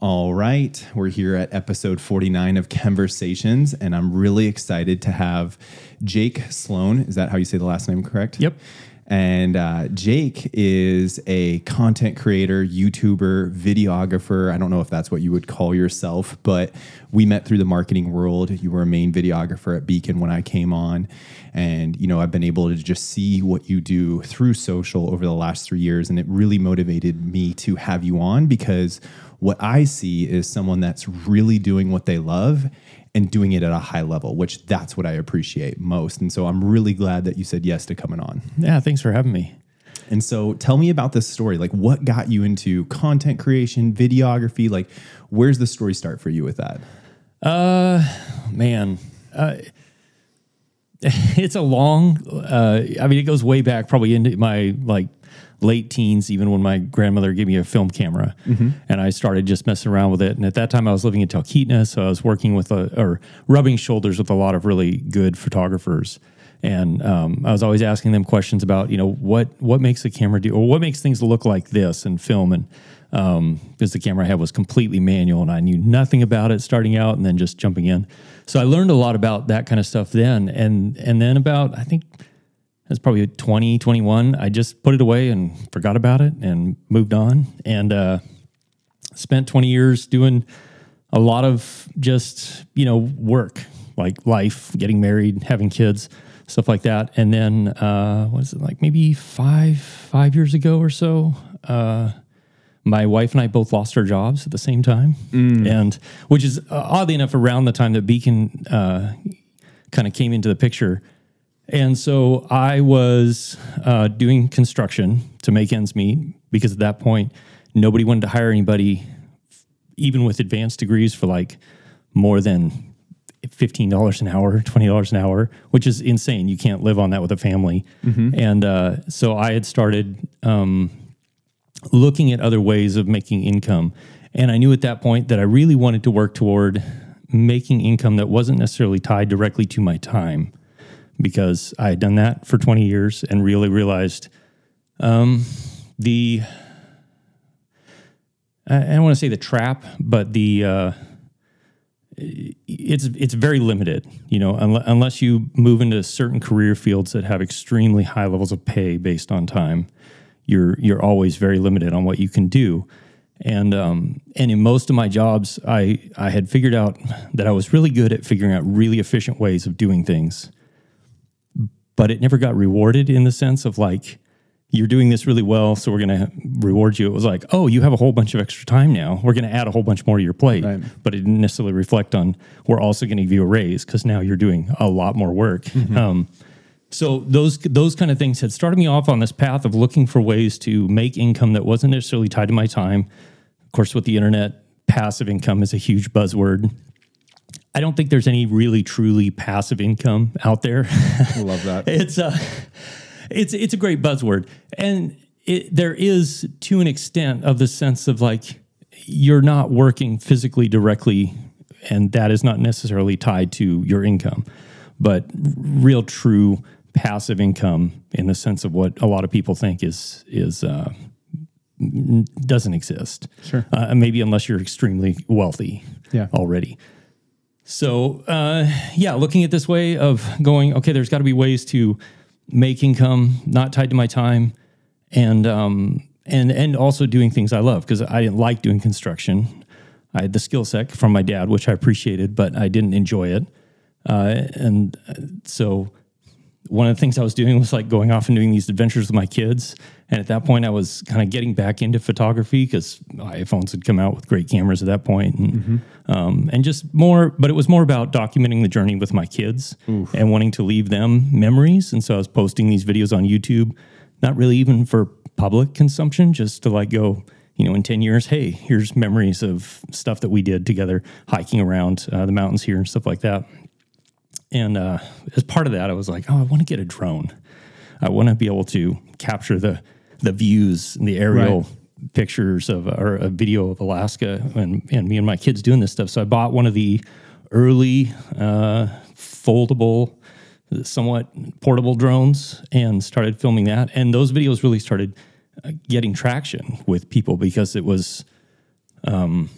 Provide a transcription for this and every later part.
All right, we're here at episode 49 of Conversations, and I'm really excited to have Jake Sloan. Is that how you say the last name correct? Yep. And uh, Jake is a content creator, YouTuber, videographer. I don't know if that's what you would call yourself, but we met through the marketing world. You were a main videographer at Beacon when I came on. And, you know, I've been able to just see what you do through social over the last three years. And it really motivated me to have you on because what I see is someone that's really doing what they love and doing it at a high level, which that's what I appreciate most. And so I'm really glad that you said yes to coming on. Yeah, thanks for having me. And so tell me about this story. Like what got you into content creation, videography? Like where's the story start for you with that? Uh man. Uh it's a long uh I mean it goes way back probably into my like late teens, even when my grandmother gave me a film camera, mm-hmm. and I started just messing around with it. And at that time, I was living in Talkeetna, so I was working with a, or rubbing shoulders with a lot of really good photographers. And um, I was always asking them questions about, you know, what what makes a camera do, or what makes things look like this in film, and um, because the camera I had was completely manual, and I knew nothing about it starting out, and then just jumping in. So I learned a lot about that kind of stuff then, and and then about I think was probably 20, 21. I just put it away and forgot about it and moved on. And uh, spent 20 years doing a lot of just, you know, work, like life, getting married, having kids, stuff like that. And then, uh, what is it, like maybe five, five years ago or so, uh, my wife and I both lost our jobs at the same time. Mm. And which is uh, oddly enough around the time that Beacon uh, kind of came into the picture and so I was uh, doing construction to make ends meet because at that point, nobody wanted to hire anybody, even with advanced degrees, for like more than $15 an hour, $20 an hour, which is insane. You can't live on that with a family. Mm-hmm. And uh, so I had started um, looking at other ways of making income. And I knew at that point that I really wanted to work toward making income that wasn't necessarily tied directly to my time because I had done that for 20 years and really realized um, the I don't want to say the trap, but the uh, it's it's very limited. You know, unless you move into certain career fields that have extremely high levels of pay based on time, you're you're always very limited on what you can do. And um, and in most of my jobs, I I had figured out that I was really good at figuring out really efficient ways of doing things but it never got rewarded in the sense of like you're doing this really well, so we're going to reward you. It was like, oh, you have a whole bunch of extra time now. We're going to add a whole bunch more to your plate. Right. But it didn't necessarily reflect on we're also going to give you a raise because now you're doing a lot more work. Mm-hmm. Um, so those those kind of things had started me off on this path of looking for ways to make income that wasn't necessarily tied to my time. Of course, with the internet, passive income is a huge buzzword. I don't think there's any really truly passive income out there. I love that. it's a uh, it's it's a great buzzword, and it, there is to an extent of the sense of like you're not working physically directly, and that is not necessarily tied to your income, but real true passive income in the sense of what a lot of people think is is. Uh, doesn't exist. Sure. Uh, maybe unless you're extremely wealthy yeah. already. So, uh, yeah, looking at this way of going, okay, there's got to be ways to make income not tied to my time, and um, and and also doing things I love because I didn't like doing construction. I had the skill set from my dad, which I appreciated, but I didn't enjoy it. Uh, and uh, so one of the things I was doing was like going off and doing these adventures with my kids. And at that point, I was kind of getting back into photography because iPhones had come out with great cameras at that point, and mm-hmm. um, and just more. But it was more about documenting the journey with my kids Oof. and wanting to leave them memories. And so I was posting these videos on YouTube, not really even for public consumption, just to like go. You know, in 10 years, hey, here's memories of stuff that we did together, hiking around uh, the mountains here and stuff like that. And uh, as part of that, I was like, oh, I want to get a drone. I want to be able to capture the the views and the aerial right. pictures of or a video of Alaska and and me and my kids doing this stuff. So I bought one of the early uh, foldable, somewhat portable drones and started filming that. And those videos really started uh, getting traction with people because it was. Um,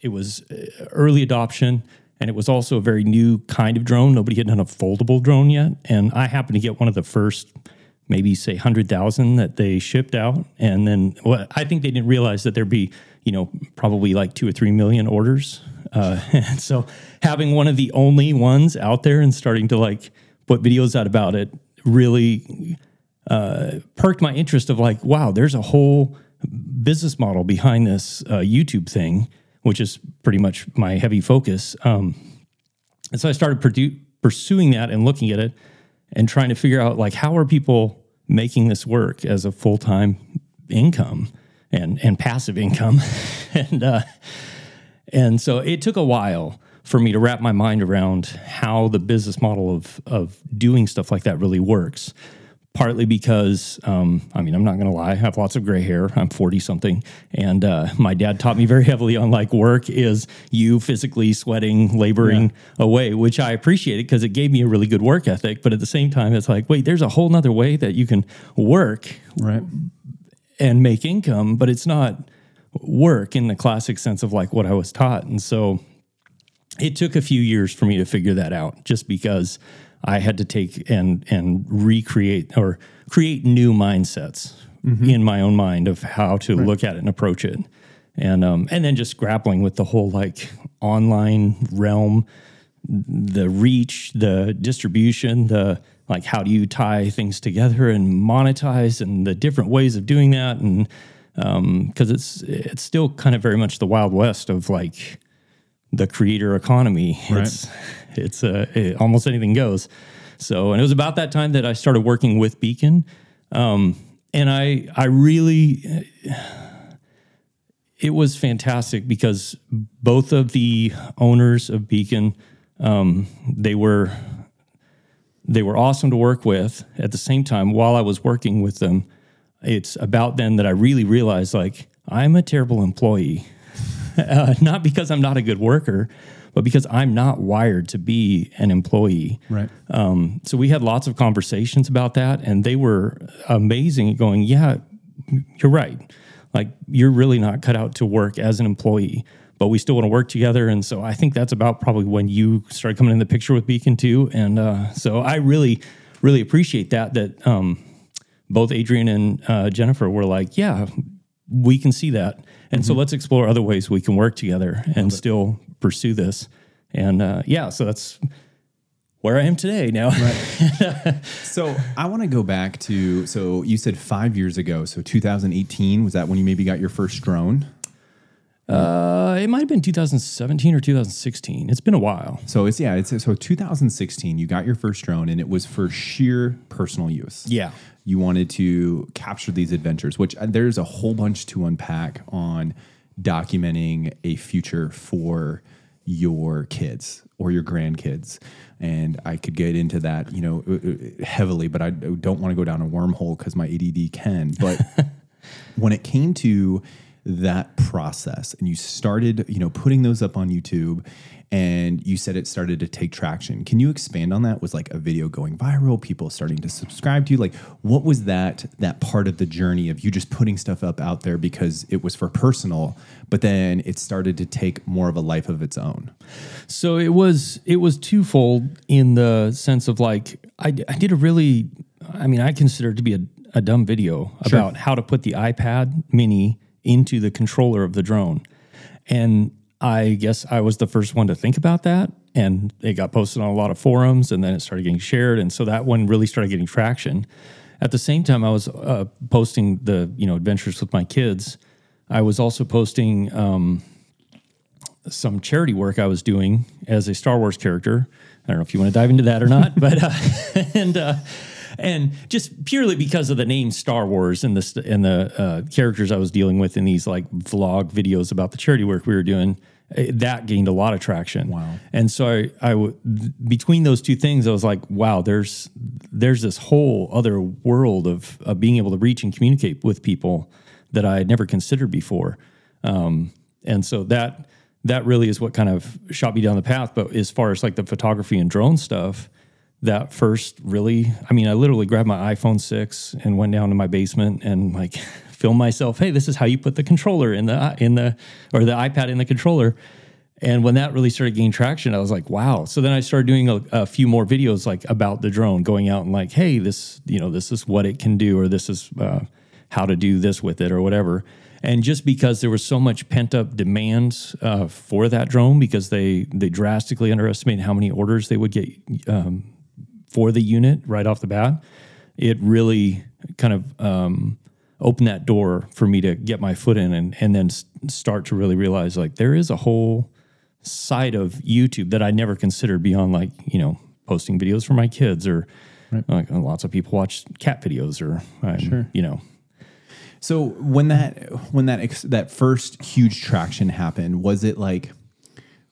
it was uh, early adoption, and it was also a very new kind of drone. Nobody had done a foldable drone yet, and I happened to get one of the first, maybe say hundred thousand that they shipped out, and then well, I think they didn't realize that there'd be you know probably like two or three million orders. Uh, and so having one of the only ones out there and starting to like put videos out about it really uh, perked my interest of like, wow, there's a whole business model behind this uh, YouTube thing, which is pretty much my heavy focus. Um, and so I started produ- pursuing that and looking at it and trying to figure out like how are people making this work as a full time income and and passive income, and uh, and so it took a while for me to wrap my mind around how the business model of of doing stuff like that really works partly because um, I mean I'm not gonna lie I have lots of gray hair. I'm 40 something and uh, my dad taught me very heavily on like work is you physically sweating laboring yeah. away which I appreciated because it gave me a really good work ethic. But at the same time it's like wait there's a whole nother way that you can work right. and make income but it's not work in the classic sense of like what I was taught. And so it took a few years for me to figure that out just because I had to take and and recreate or create new mindsets mm-hmm. in my own mind of how to right. look at it and approach it, and um, and then just grappling with the whole like online realm, the reach, the distribution, the like how do you tie things together and monetize and the different ways of doing that and because um, it's it's still kind of very much the wild west of like the creator economy. Right. It's it's uh, it, almost anything goes. So, and it was about that time that I started working with Beacon, um, and I I really it was fantastic because both of the owners of Beacon um, they were they were awesome to work with. At the same time, while I was working with them, it's about then that I really realized like I'm a terrible employee uh, not because I'm not a good worker, but because I'm not wired to be an employee. Right. Um, so we had lots of conversations about that, and they were amazing. Going, yeah, you're right. Like you're really not cut out to work as an employee, but we still want to work together. And so I think that's about probably when you started coming in the picture with Beacon too. And uh, so I really, really appreciate that. That um, both Adrian and uh, Jennifer were like, yeah, we can see that and mm-hmm. so let's explore other ways we can work together and still pursue this. And uh, yeah, so that's where I am today now. Right. so I want to go back to so you said five years ago, so 2018 was that when you maybe got your first drone? Uh, it might have been 2017 or 2016. It's been a while. So it's yeah, it's so 2016. You got your first drone, and it was for sheer personal use. Yeah, you wanted to capture these adventures, which uh, there's a whole bunch to unpack on documenting a future for your kids or your grandkids. And I could get into that, you know, uh, uh, heavily, but I don't want to go down a wormhole because my ADD can. But when it came to that process and you started, you know, putting those up on YouTube and you said it started to take traction. Can you expand on that? Was like a video going viral, people starting to subscribe to you? Like what was that that part of the journey of you just putting stuff up out there because it was for personal, but then it started to take more of a life of its own? So it was it was twofold in the sense of like I, I did a really I mean I consider it to be a, a dumb video sure. about how to put the iPad mini into the controller of the drone. And I guess I was the first one to think about that. And it got posted on a lot of forums and then it started getting shared. And so that one really started getting traction. At the same time, I was uh, posting the you know adventures with my kids. I was also posting um, some charity work I was doing as a Star Wars character. I don't know if you want to dive into that or not, but uh, and uh, and just purely because of the name Star Wars and the and the uh, characters I was dealing with in these like vlog videos about the charity work we were doing, eh, that gained a lot of traction. Wow! And so I, I w- between those two things, I was like, wow, there's there's this whole other world of, of being able to reach and communicate with people that I had never considered before. Um, and so that that really is what kind of shot me down the path. But as far as like the photography and drone stuff, that first really i mean i literally grabbed my iphone 6 and went down to my basement and like film myself. Hey, this is how you put the controller in the in the or the iPad in the controller. And when that really started gaining traction, I was like, wow. So then I started doing a, a, few more videos like about the drone, going out and like, hey, this, you know, this is what it can do, or this is uh, how to do this with it, or whatever. And just because there was so much pent up demand uh, for that drone, because they they drastically underestimated how many orders they would get um, for the unit right off the bat, it really kind of um, opened that door for me to get my foot in and and then start to really realize like there is a whole side of YouTube that I never considered beyond like you know posting videos for my kids or right. like lots of people watch cat videos or um, sure. you know. So when that when that ex- that first huge traction happened, was it like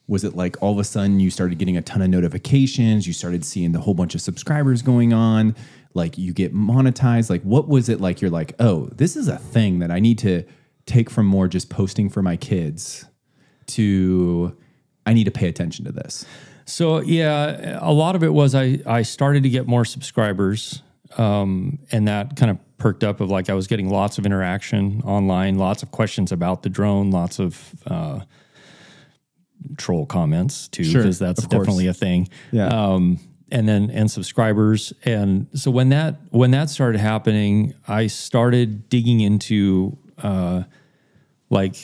was it like all of a sudden you started getting a ton of notifications, you started seeing the whole bunch of subscribers going on, like you get monetized? Like what was it like you're like, "Oh, this is a thing that I need to take from more just posting for my kids to I need to pay attention to this. So yeah, a lot of it was I I started to get more subscribers, um, and that kind of perked up of like I was getting lots of interaction online, lots of questions about the drone, lots of uh, troll comments too, because sure, that's definitely a thing. Yeah. Um, and then and subscribers, and so when that when that started happening, I started digging into uh, like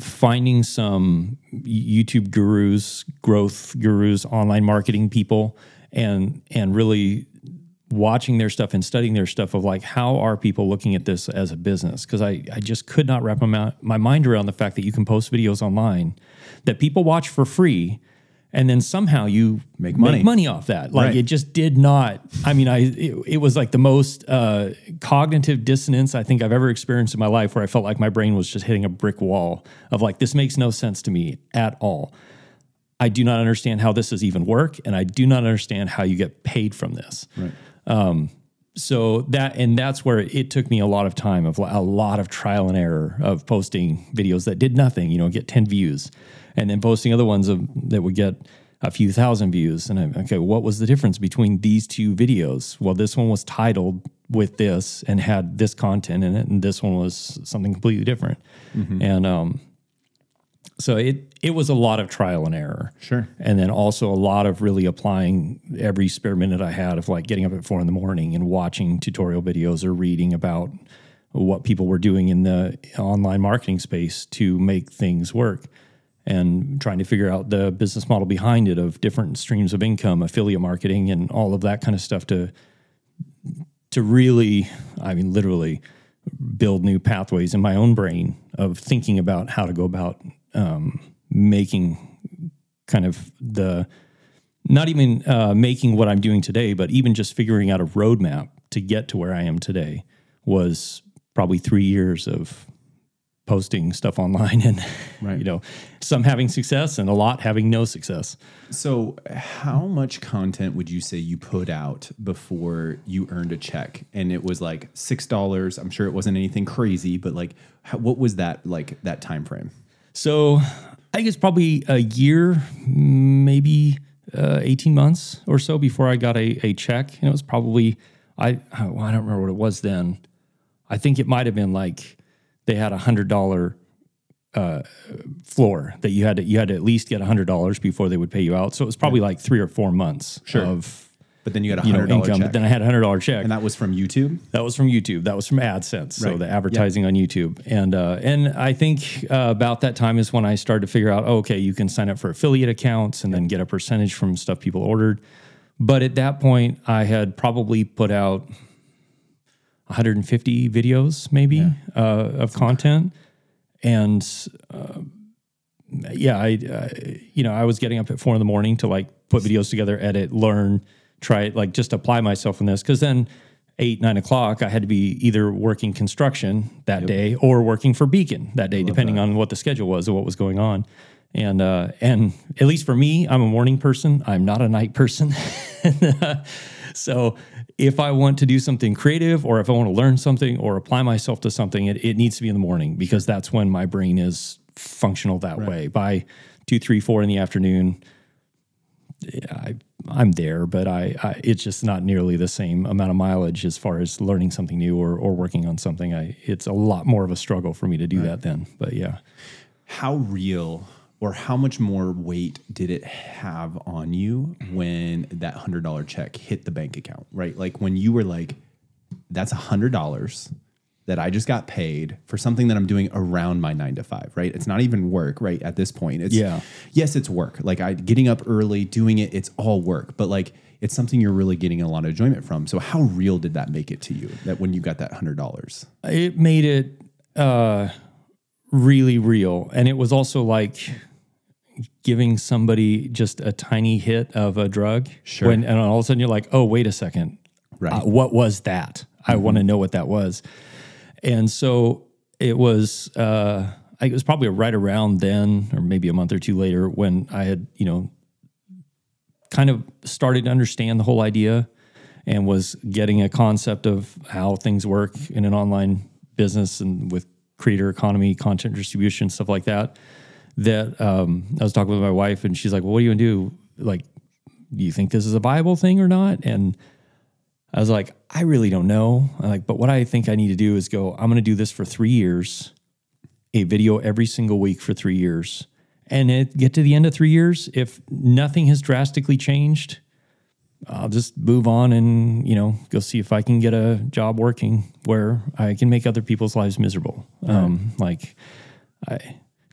finding some YouTube gurus, growth gurus, online marketing people, and and really watching their stuff and studying their stuff of like how are people looking at this as a business because I, I just could not wrap my, my mind around the fact that you can post videos online that people watch for free and then somehow you make money, make money off that. Like right. it just did not. I mean, I it, it was like the most uh, cognitive dissonance I think I've ever experienced in my life, where I felt like my brain was just hitting a brick wall of like this makes no sense to me at all. I do not understand how this is even work, and I do not understand how you get paid from this. Right. Um, so that and that's where it took me a lot of time of a lot of trial and error of posting videos that did nothing you know get 10 views and then posting other ones of, that would get a few thousand views. And I'm okay what was the difference between these two videos? Well this one was titled with this and had this content in it and this one was something completely different. Mm-hmm. and um so it it was a lot of trial and error. Sure. And then also a lot of really applying every spare minute I had of like getting up at four in the morning and watching tutorial videos or reading about what people were doing in the online marketing space to make things work and trying to figure out the business model behind it of different streams of income, affiliate marketing and all of that kind of stuff to to really, I mean literally build new pathways in my own brain of thinking about how to go about um, making kind of the not even uh, making what I'm doing today, but even just figuring out a roadmap to get to where I am today was probably three years of posting stuff online and right. you know some having success and a lot having no success. So how much content would you say you put out before you earned a check? And it was like six dollars. I'm sure it wasn't anything crazy but like how, what was that like that time frame so I think it's probably a year, maybe uh, 18 months or so before I got a, a check. And it was probably, I, well, I don't remember what it was then. I think it might have been like they had a hundred dollar uh, floor that you had to you had to at least get a hundred dollars before they would pay you out. So it was probably like three or four months sure. of but then you got a hundred dollar check. But then I had a hundred dollar check, and that was from YouTube. That was from YouTube. That was from AdSense. So the advertising yep. on YouTube, and uh, and I think uh, about that time is when I started to figure out, oh, okay, you can sign up for affiliate accounts and yep. then get a percentage from stuff people ordered. But at that point, I had probably put out 150 videos, maybe, yeah. uh, of content, and uh, yeah, I, I, you know, I was getting up at four in the morning to like put videos together, edit, learn try like just apply myself in this. Cause then eight, nine o'clock, I had to be either working construction that yep. day or working for Beacon that day, depending that. on what the schedule was or what was going on. And uh, and at least for me, I'm a morning person. I'm not a night person. so if I want to do something creative or if I want to learn something or apply myself to something, it, it needs to be in the morning because that's when my brain is functional that right. way. By two, three, four in the afternoon, yeah, I, I'm there, but I, I it's just not nearly the same amount of mileage as far as learning something new or, or working on something. I it's a lot more of a struggle for me to do that then. But yeah, how real or how much more weight did it have on you when that hundred dollar check hit the bank account? Right, like when you were like, "That's a hundred dollars." That I just got paid for something that I'm doing around my nine to five, right? It's not even work, right? At this point, it's Yeah. yes, it's work. Like I getting up early, doing it, it's all work. But like it's something you're really getting a lot of enjoyment from. So how real did that make it to you? That when you got that hundred dollars? it made it uh, really real, and it was also like giving somebody just a tiny hit of a drug. Sure. When, and all of a sudden you're like, oh, wait a second. Right. Uh, what was that? I want to know what that was. And so it was, uh, it was probably right around then, or maybe a month or two later, when I had, you know, kind of started to understand the whole idea and was getting a concept of how things work in an online business and with creator economy, content distribution, stuff like that. That um, I was talking with my wife, and she's like, "Well, what are you gonna do? Like, do you think this is a viable thing or not?" And I was like, I really don't know. I'm like, but what I think I need to do is go, I'm going to do this for three years, a video every single week for three years. And it, get to the end of three years, if nothing has drastically changed, I'll just move on and, you know, go see if I can get a job working where I can make other people's lives miserable. Um, like, I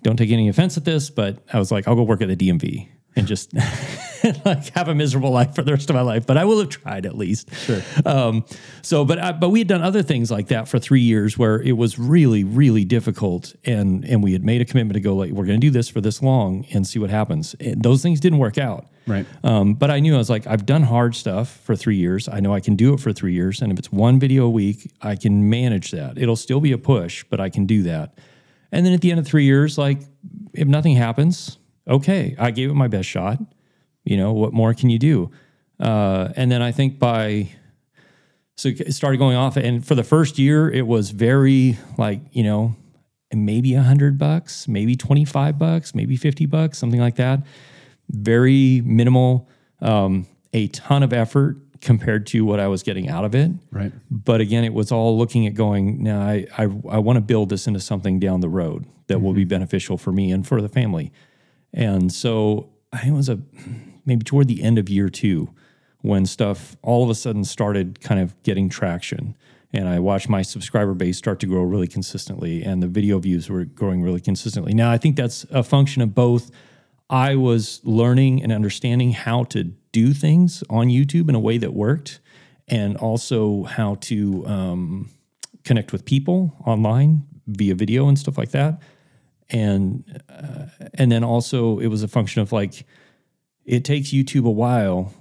don't take any offense at this, but I was like, I'll go work at the DMV and just like have a miserable life for the rest of my life. But I will have tried at least. Sure. Um, so, but I, but we had done other things like that for three years where it was really really difficult, and and we had made a commitment to go like we're going to do this for this long and see what happens. And those things didn't work out. Right. Um, but I knew I was like, I've done hard stuff for three years. I know I can do it for three years. And if it's one video a week, I can manage that. It'll still be a push, but I can do that. And then at the end of three years, like, if nothing happens, okay, I gave it my best shot. You know, what more can you do? Uh, and then I think by, so it started going off. And for the first year, it was very like, you know, maybe a hundred bucks, maybe 25 bucks, maybe 50 bucks, something like that very minimal, um, a ton of effort compared to what I was getting out of it. Right. But again, it was all looking at going, now I, I, I want to build this into something down the road that will be beneficial for me and for the family. And so I was a maybe toward the end of year two when stuff all of a sudden started kind of getting traction. And I watched my subscriber base start to grow really consistently, and the video views were growing really consistently. Now, I think that's a function of both I was learning and understanding how to do things on YouTube in a way that worked, and also how to um, connect with people online via video and stuff like that. And uh, and then also it was a function of like it takes YouTube a while,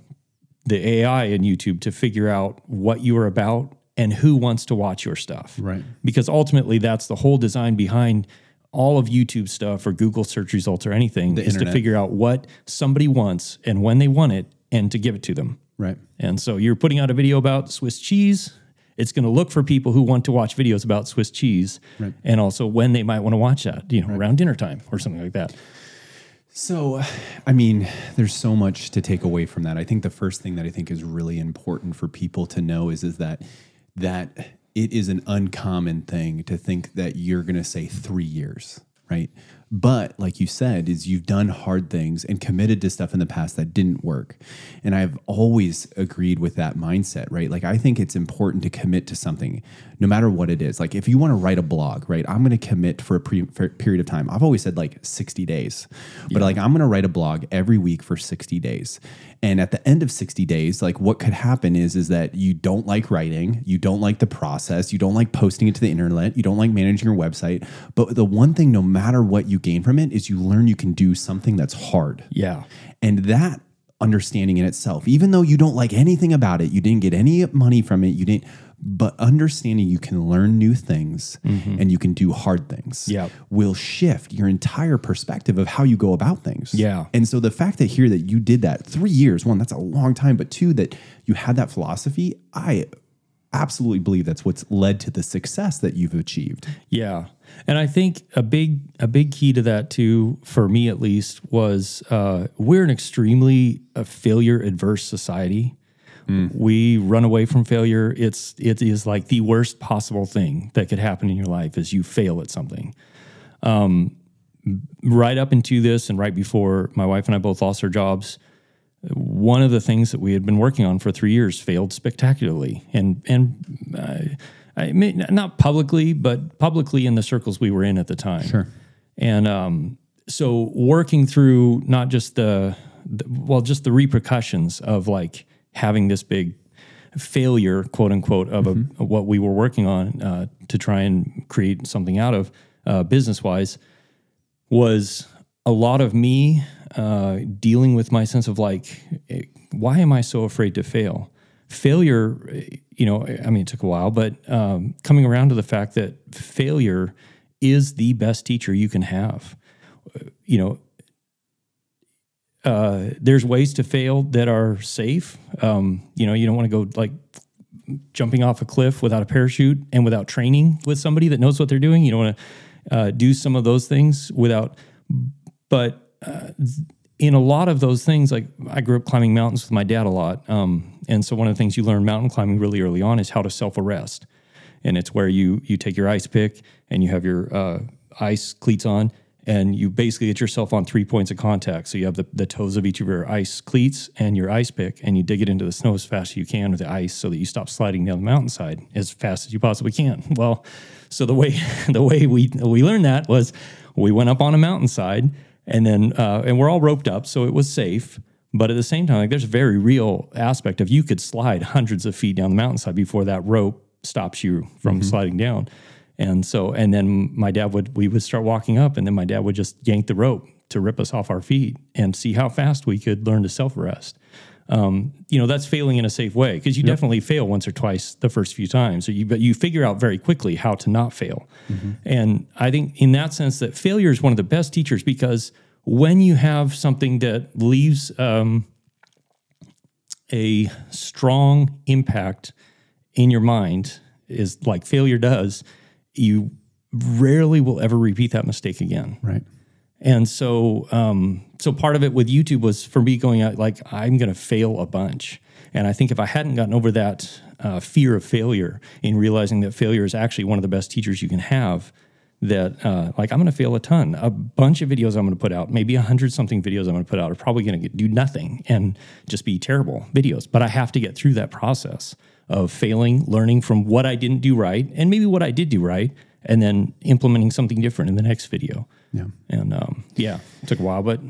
the AI in YouTube, to figure out what you are about and who wants to watch your stuff Right. because ultimately that's the whole design behind all of YouTube stuff or Google search results or anything is internet. to figure out what somebody wants and when they want it and to give it to them. Right. And so you're putting out a video about Swiss cheese. It's going to look for people who want to watch videos about Swiss cheese and also when they might want to watch that, you know, around dinner time or something like that. So, I mean, there's so much to take away from that. I think the first thing that I think is really important for people to know is is that that it is an uncommon thing to think that you're going to say 3 years, right? But like you said, is you've done hard things and committed to stuff in the past that didn't work. And I've always agreed with that mindset, right? Like I think it's important to commit to something no matter what it is. Like if you want to write a blog, right? I'm going to commit for a pre- for period of time. I've always said like 60 days. But like I'm going to write a blog every week for 60 days. And at the end of 60 days, like what could happen is is that you don't like writing, you don't like the process, you don't like posting it to the internet, you don't like managing your website, but the one thing no matter what you gain from it is you learn you can do something that's hard. Yeah. And that understanding in itself, even though you don't like anything about it, you didn't get any money from it, you didn't, but understanding you can learn new things and you can do hard things Yep. will shift your entire perspective of how you go about things. Yeah. And so the fact that here that you did that three years, one, that's a long time, but two, that you had that philosophy, I absolutely believe that's what's led to the success that you've achieved. Yeah, and I think a big a big key to that too, for me at least, was uh, we're an extremely uh, failure adverse society. We run away from failure. It's it is like the worst possible thing that could happen in your life is you fail at something. Um, right up into this and right before my wife and I both lost our jobs, one of the things that we had been working on for three years failed spectacularly, and and uh, I mean not publicly, but publicly in the circles we were in at the time. Sure. And um, so working through not just the, the well, just the repercussions of like having this big failure, quote unquote, of, a, of what we were working on uh, to try and create something out of uh, business wise was a lot of me uh, dealing with my sense of like, eh, why am I so afraid to fail? Failure, eh, you know, I mean, it took a while, but um, coming around to the fact that failure is the best teacher you can have. Uh, You know, uh, there's ways to fail that are safe. Um, you know, you don't want to go like jumping off a cliff without a parachute and without training with somebody that knows what they're doing. You don't want to uh, do some of those things without, but uh, in a lot of those things, like I grew up climbing mountains with my dad a lot. Um, and so one of the things you learn mountain climbing really early on is how to self arrest. And it's where you you take your ice pick and you have your uh, ice cleats on and you basically get yourself on three points of contact. So you have the, the toes of each of your ice cleats and your ice pick, and you dig it into the snow as fast as you can with the ice so that you stop sliding down the mountainside as fast as you possibly can. Well, so the way the way we we learned that was we went up on a mountainside and then uh, and we're all roped up, so it was safe. But at the same time, like there's a very real aspect of you could slide hundreds of feet down the mountainside before that rope stops you from sliding down. And so, and then my dad would, we would start walking up, and then my dad would just yank the rope to rip us off our feet and see how fast we could learn to self arrest. Um, you know, that's failing in a safe way because you definitely fail once or twice the first few times. So you, but you figure out very quickly how to not fail. And I think in that sense, that failure is one of the best teachers because when you have something that leaves um, a strong impact in your mind, is like failure does, you rarely will ever repeat that mistake again. Right. And so, um, so part of it with YouTube was for me going out like I'm going to fail a bunch. And I think if I hadn't gotten over that uh, fear of failure in realizing that failure is actually one of the best teachers you can have, that uh, like I'm going to fail a ton. A bunch of videos I'm going to put out, maybe a hundred something videos I'm going to put out, are probably going to do nothing and just be terrible videos. But I have to get through that process of failing, learning from what I didn't do right, and maybe what I did do right, and then implementing something different in the next video. Yeah. And um, yeah, it took a while, but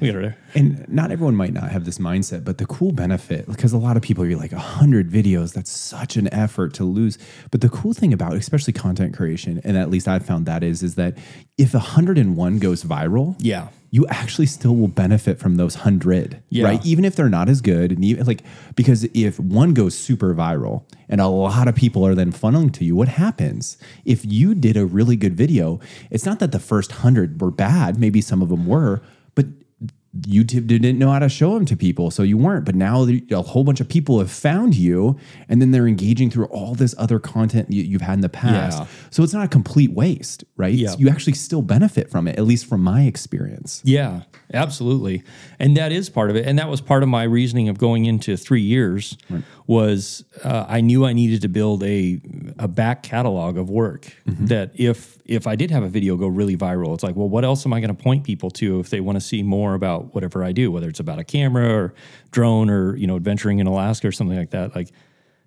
we got there. And not everyone might not have this mindset, but the cool benefit, because a lot of people are like, 100 videos, that's such an effort to lose. But the cool thing about, especially content creation, and at least I've found that is, is that if 101 goes viral, Yeah. You actually still will benefit from those 100, Yeah. right? Even if they're not as good. And even like, because if one goes super viral and a lot of people are then funneling to you, what happens? If you did a really good video, it's not that the first 100 were bad, maybe some of them were, YouTube didn't know how to show them to people, so you weren't. But now a whole bunch of people have found you, and then they're engaging through all this other content you, you've had in the past. Yeah. So it's not a complete waste, right? Yeah. You actually still benefit from it, at least from my experience. Yeah, absolutely. And that is part of it. And that was part of my reasoning of going into three years was uh, I knew I needed to build a, a back catalog of work that if if I did have a video go really viral, it's like, well, what else am I going to point people to if they want to see more about whatever I do, whether it's about a camera or drone or, you know, adventuring in Alaska or something like that. Like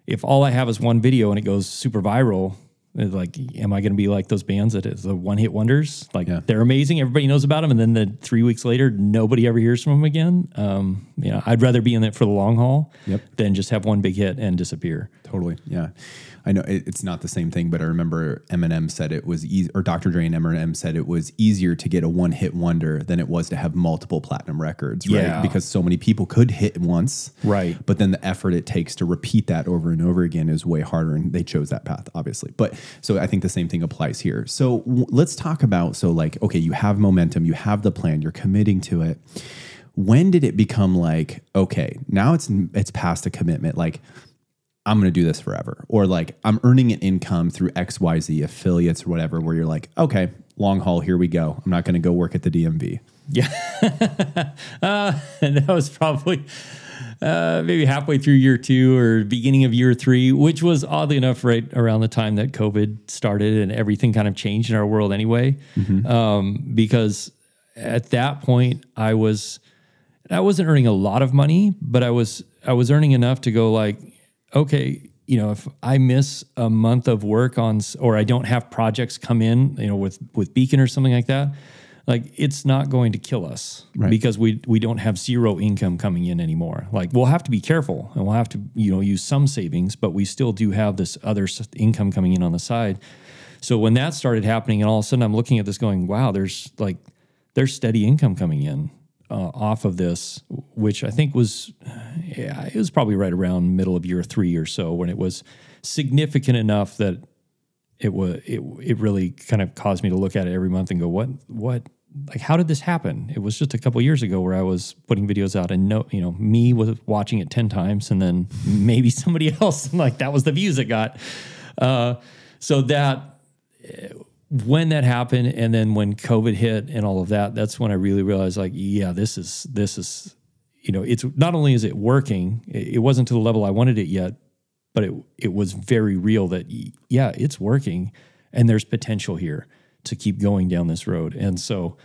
if all I have is one video and it goes super viral, like, am I going to be like those bands that is the one hit wonders? Like Yeah. they're amazing, everybody knows about them, and then the three weeks later, nobody ever hears from them again. Um, you know, I'd rather be in it for the long haul Yep. than just have one big hit and disappear. Totally. Yeah. I know it, it's not the same thing, but I remember Eminem said it was easy, or Dr. Dre and Eminem said it was easier to get a one hit wonder than it was to have multiple platinum records, right? Yeah. Because so many people could hit once. Right. But then the effort it takes to repeat that over and over again is way harder. And they chose that path, obviously. But so I think the same thing applies here. So w- let's talk about so, like, okay, you have momentum, you have the plan, you're committing to it. When did it become like, okay, now it's it's past a commitment? Like, I'm going to do this forever. Or like I'm earning an income through XYZ affiliates or whatever, where you're like, okay, long haul, here we go. I'm not going to go work at the DMV. Yeah. uh, and that was probably uh, maybe halfway through year two or beginning of year three, which was oddly enough right around the time that COVID started and everything kind of changed in our world anyway. Um, because at that point, I was. I wasn't earning a lot of money, but I was I was earning enough to go like, okay, you know, if I miss a month of work on or I don't have projects come in, you know, with with Beacon or something like that, like it's not going to kill us because we we don't have zero income coming in anymore. Like we'll have to be careful and we'll have to you know use some savings, but we still do have this other income coming in on the side. So when that started happening, and all of a sudden I'm looking at this going, wow, there's like there's steady income coming in uh, off of this, which I think was, yeah, it was probably right around middle of year three or so when it was significant enough that it was it it really kind of caused me to look at it every month and go, what what like how did this happen? It was just a couple years ago where I was putting videos out and no, you know, me was watching it ten times and then maybe somebody else like that was the views it got. Uh, so that when that happened and then when covid hit and all of that that's when i really realized like yeah this is this is you know it's not only is it working it wasn't to the level i wanted it yet but it it was very real that yeah it's working and there's potential here to keep going down this road. And so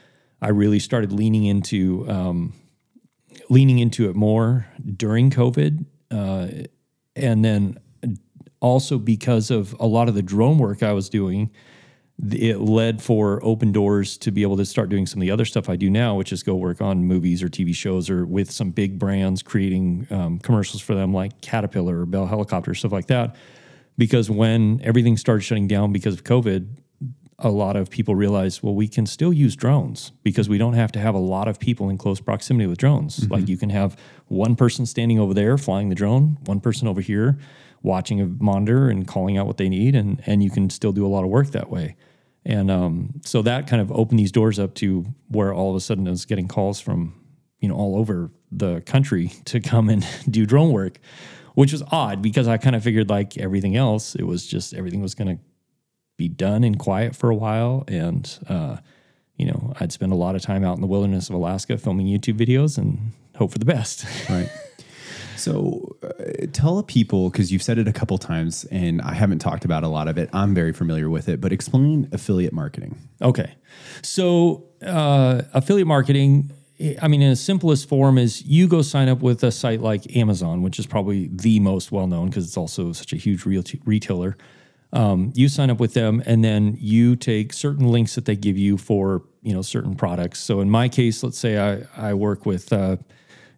i really started leaning into um, leaning into it more during covid uh, and then also because of a lot of the drone work i was doing it led for open doors to be able to start doing some of the other stuff I do now, which is go work on movies or TV shows or with some big brands, creating um, commercials for them like Caterpillar or Bell Helicopter, stuff like that. Because when everything started shutting down because of COVID, a lot of people realized, well, we can still use drones because we don't have to have a lot of people in close proximity with drones. Like you can have one person standing over there flying the drone, one person over here watching a monitor and calling out what they need, and and you can still do a lot of work that way. And um, so that kind of opened these doors up to where all of a sudden I was getting calls from, you know, all over the country to come and do drone work, which was odd because I kind of figured like everything else, it was just everything was going to be done in quiet for a while. And, uh, you know, I'd spend a lot of time out in the wilderness of Alaska filming YouTube videos and hope for the best. Right. So uh, tell people, because you've said it a couple times and I haven't talked about a lot of it. I'm very familiar with it, but explain affiliate marketing. Okay. So, uh, affiliate marketing, I mean, in its simplest form, is you go sign up with a site like Amazon, which is probably the most well known because it's also such a huge retailer. Um, you sign up with them, and then you take certain links that they give you for you know certain products. So, in my case, let's say I I work with uh,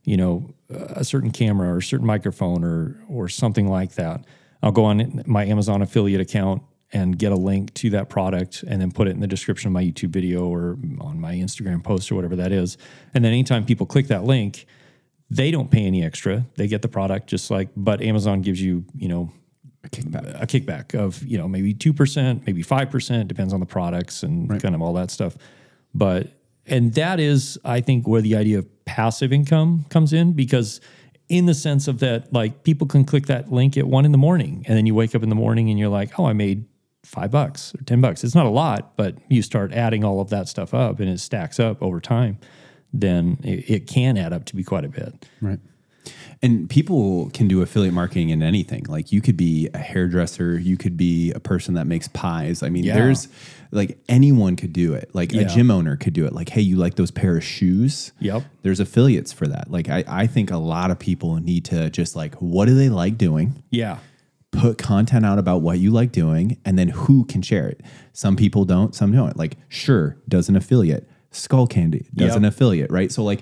you know a certain camera or a certain microphone or or something like that. I'll go on my Amazon affiliate account and get a link to that product and then put it in the description of my YouTube video or on my Instagram post or whatever that is. And then anytime people click that link, they don't pay any extra. They get the product just like but Amazon gives you, you know, A kickback. a kickback of you know maybe two percent, maybe five percent, depends on the products and kind of all that stuff. But and that is, I think, where the idea of passive income comes in because in the sense of that, like people can click that link at one in the morning, and then you wake up in the morning and you're like, oh, I made five bucks or ten bucks. It's not a lot, but you start adding all of that stuff up, and it stacks up over time. Then it, it can add up to be quite a bit. Right. And people can do affiliate marketing in anything. Like you could be a hairdresser, you could be a person that makes pies. I mean, Yeah. there's like anyone could do it. Like a gym owner could do it. Like, hey, you like those pair of shoes? Yep. There's affiliates for that. Like I, I think a lot of people need to just like, what do they like doing? Yeah. put content out about what you like doing and then who can share it. Some people don't, some don't. Like, sure, does an affiliate. Skullcandy does Yep. an affiliate, right? So, like,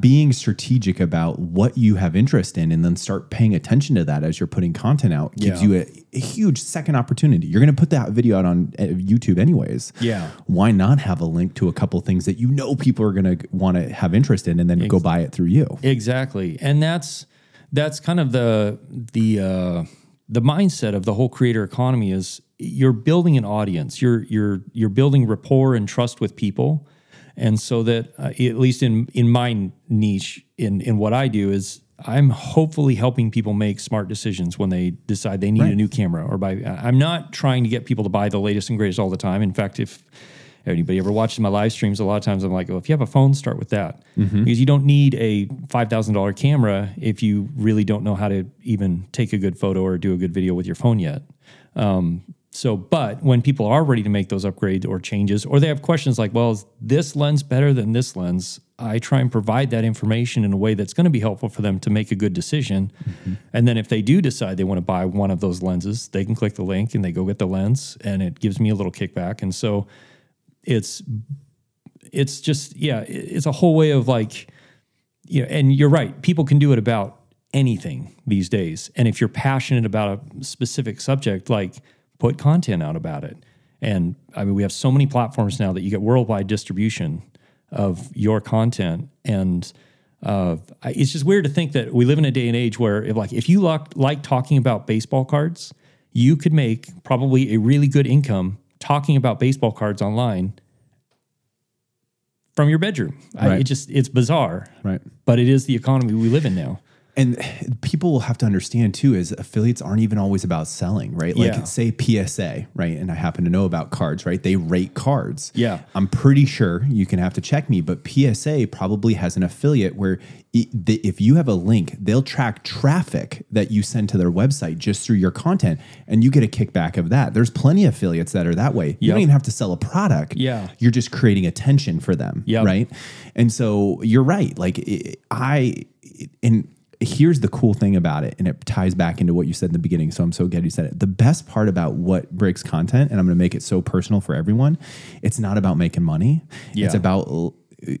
being strategic about what you have interest in and then start paying attention to that as you're putting content out gives Yeah. you a, a huge second opportunity. You're going to put that video out on uh, YouTube, anyways. Yeah. Why not have a link to a couple things that you know people are going to want to have interest in and then go buy it through you? Exactly, and that's that's kind of the the uh, the mindset of the whole creator economy is you're building an audience. You're you're you're building rapport and trust with people, and so that uh, at least in in my niche in in what I do is I'm hopefully helping people make smart decisions when they decide they need a new camera or buy. I'm not trying to get people to buy the latest and greatest all the time. In fact, if anybody ever watches my live streams, a lot of times I'm like, well, if you have a phone, start with that because you don't need a five thousand dollar camera if you really don't know how to even take a good photo or do a good video with your phone yet. Um, so, but when people are ready to make those upgrades or changes, or they have questions like, well, is this lens better than this lens? I try and provide that information in a way that's going to be helpful for them to make a good decision. Mm-hmm. And then if they do decide they want to buy one of those lenses, they can click the link and they go get the lens, and it gives me a little kickback. And so it's it's just yeah, it's a whole way of like you know, and you're right. People can do it about anything these days. And if you're passionate about a specific subject, like put content out about it. And I mean, we have so many platforms now that you get worldwide distribution of your content. And uh, I, it's just weird to think that we live in a day and age where, if, like, if you like, like talking about baseball cards, you could make probably a really good income talking about baseball cards online from your bedroom. I, it just it's bizarre, Right. but it is the economy we live in now. And people will have to understand too is affiliates aren't even always about selling, right? Like Yeah. say PSA, right? And I happen to know about cards, right? They rate cards. Yeah. I'm pretty sure you can have to check me, but PSA probably has an affiliate where the- if you have a link, they'll track traffic that you send to their website just through your content and you get a kickback of that. There's plenty of affiliates that are that way. You Yep. don't even have to sell a product. Yeah. You're just creating attention for them. Yep. Right. And so you're right. Like I, and here's the cool thing about it. And it ties back into what you said in the beginning. So I'm so glad you said it. The best part about what breaks content, and I'm going to make it so personal for everyone, it's not about making money. It's about l- uh,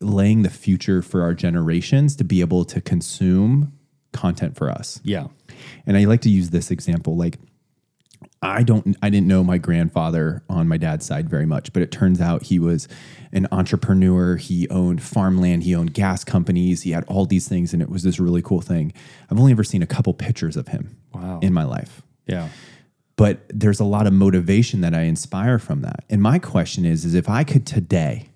laying the future for our generations to be able to consume content for us. Yeah. And I like to use this example. Like, I don't, I didn't know my grandfather on my dad's side very much, but it turns out he was an entrepreneur. He owned farmland, he owned gas companies, he had all these things, and it was this really cool thing. I've only ever seen a couple pictures of him Wow. in my life Yeah. but there's a lot of motivation that I inspire from that. And my question is, is if I could today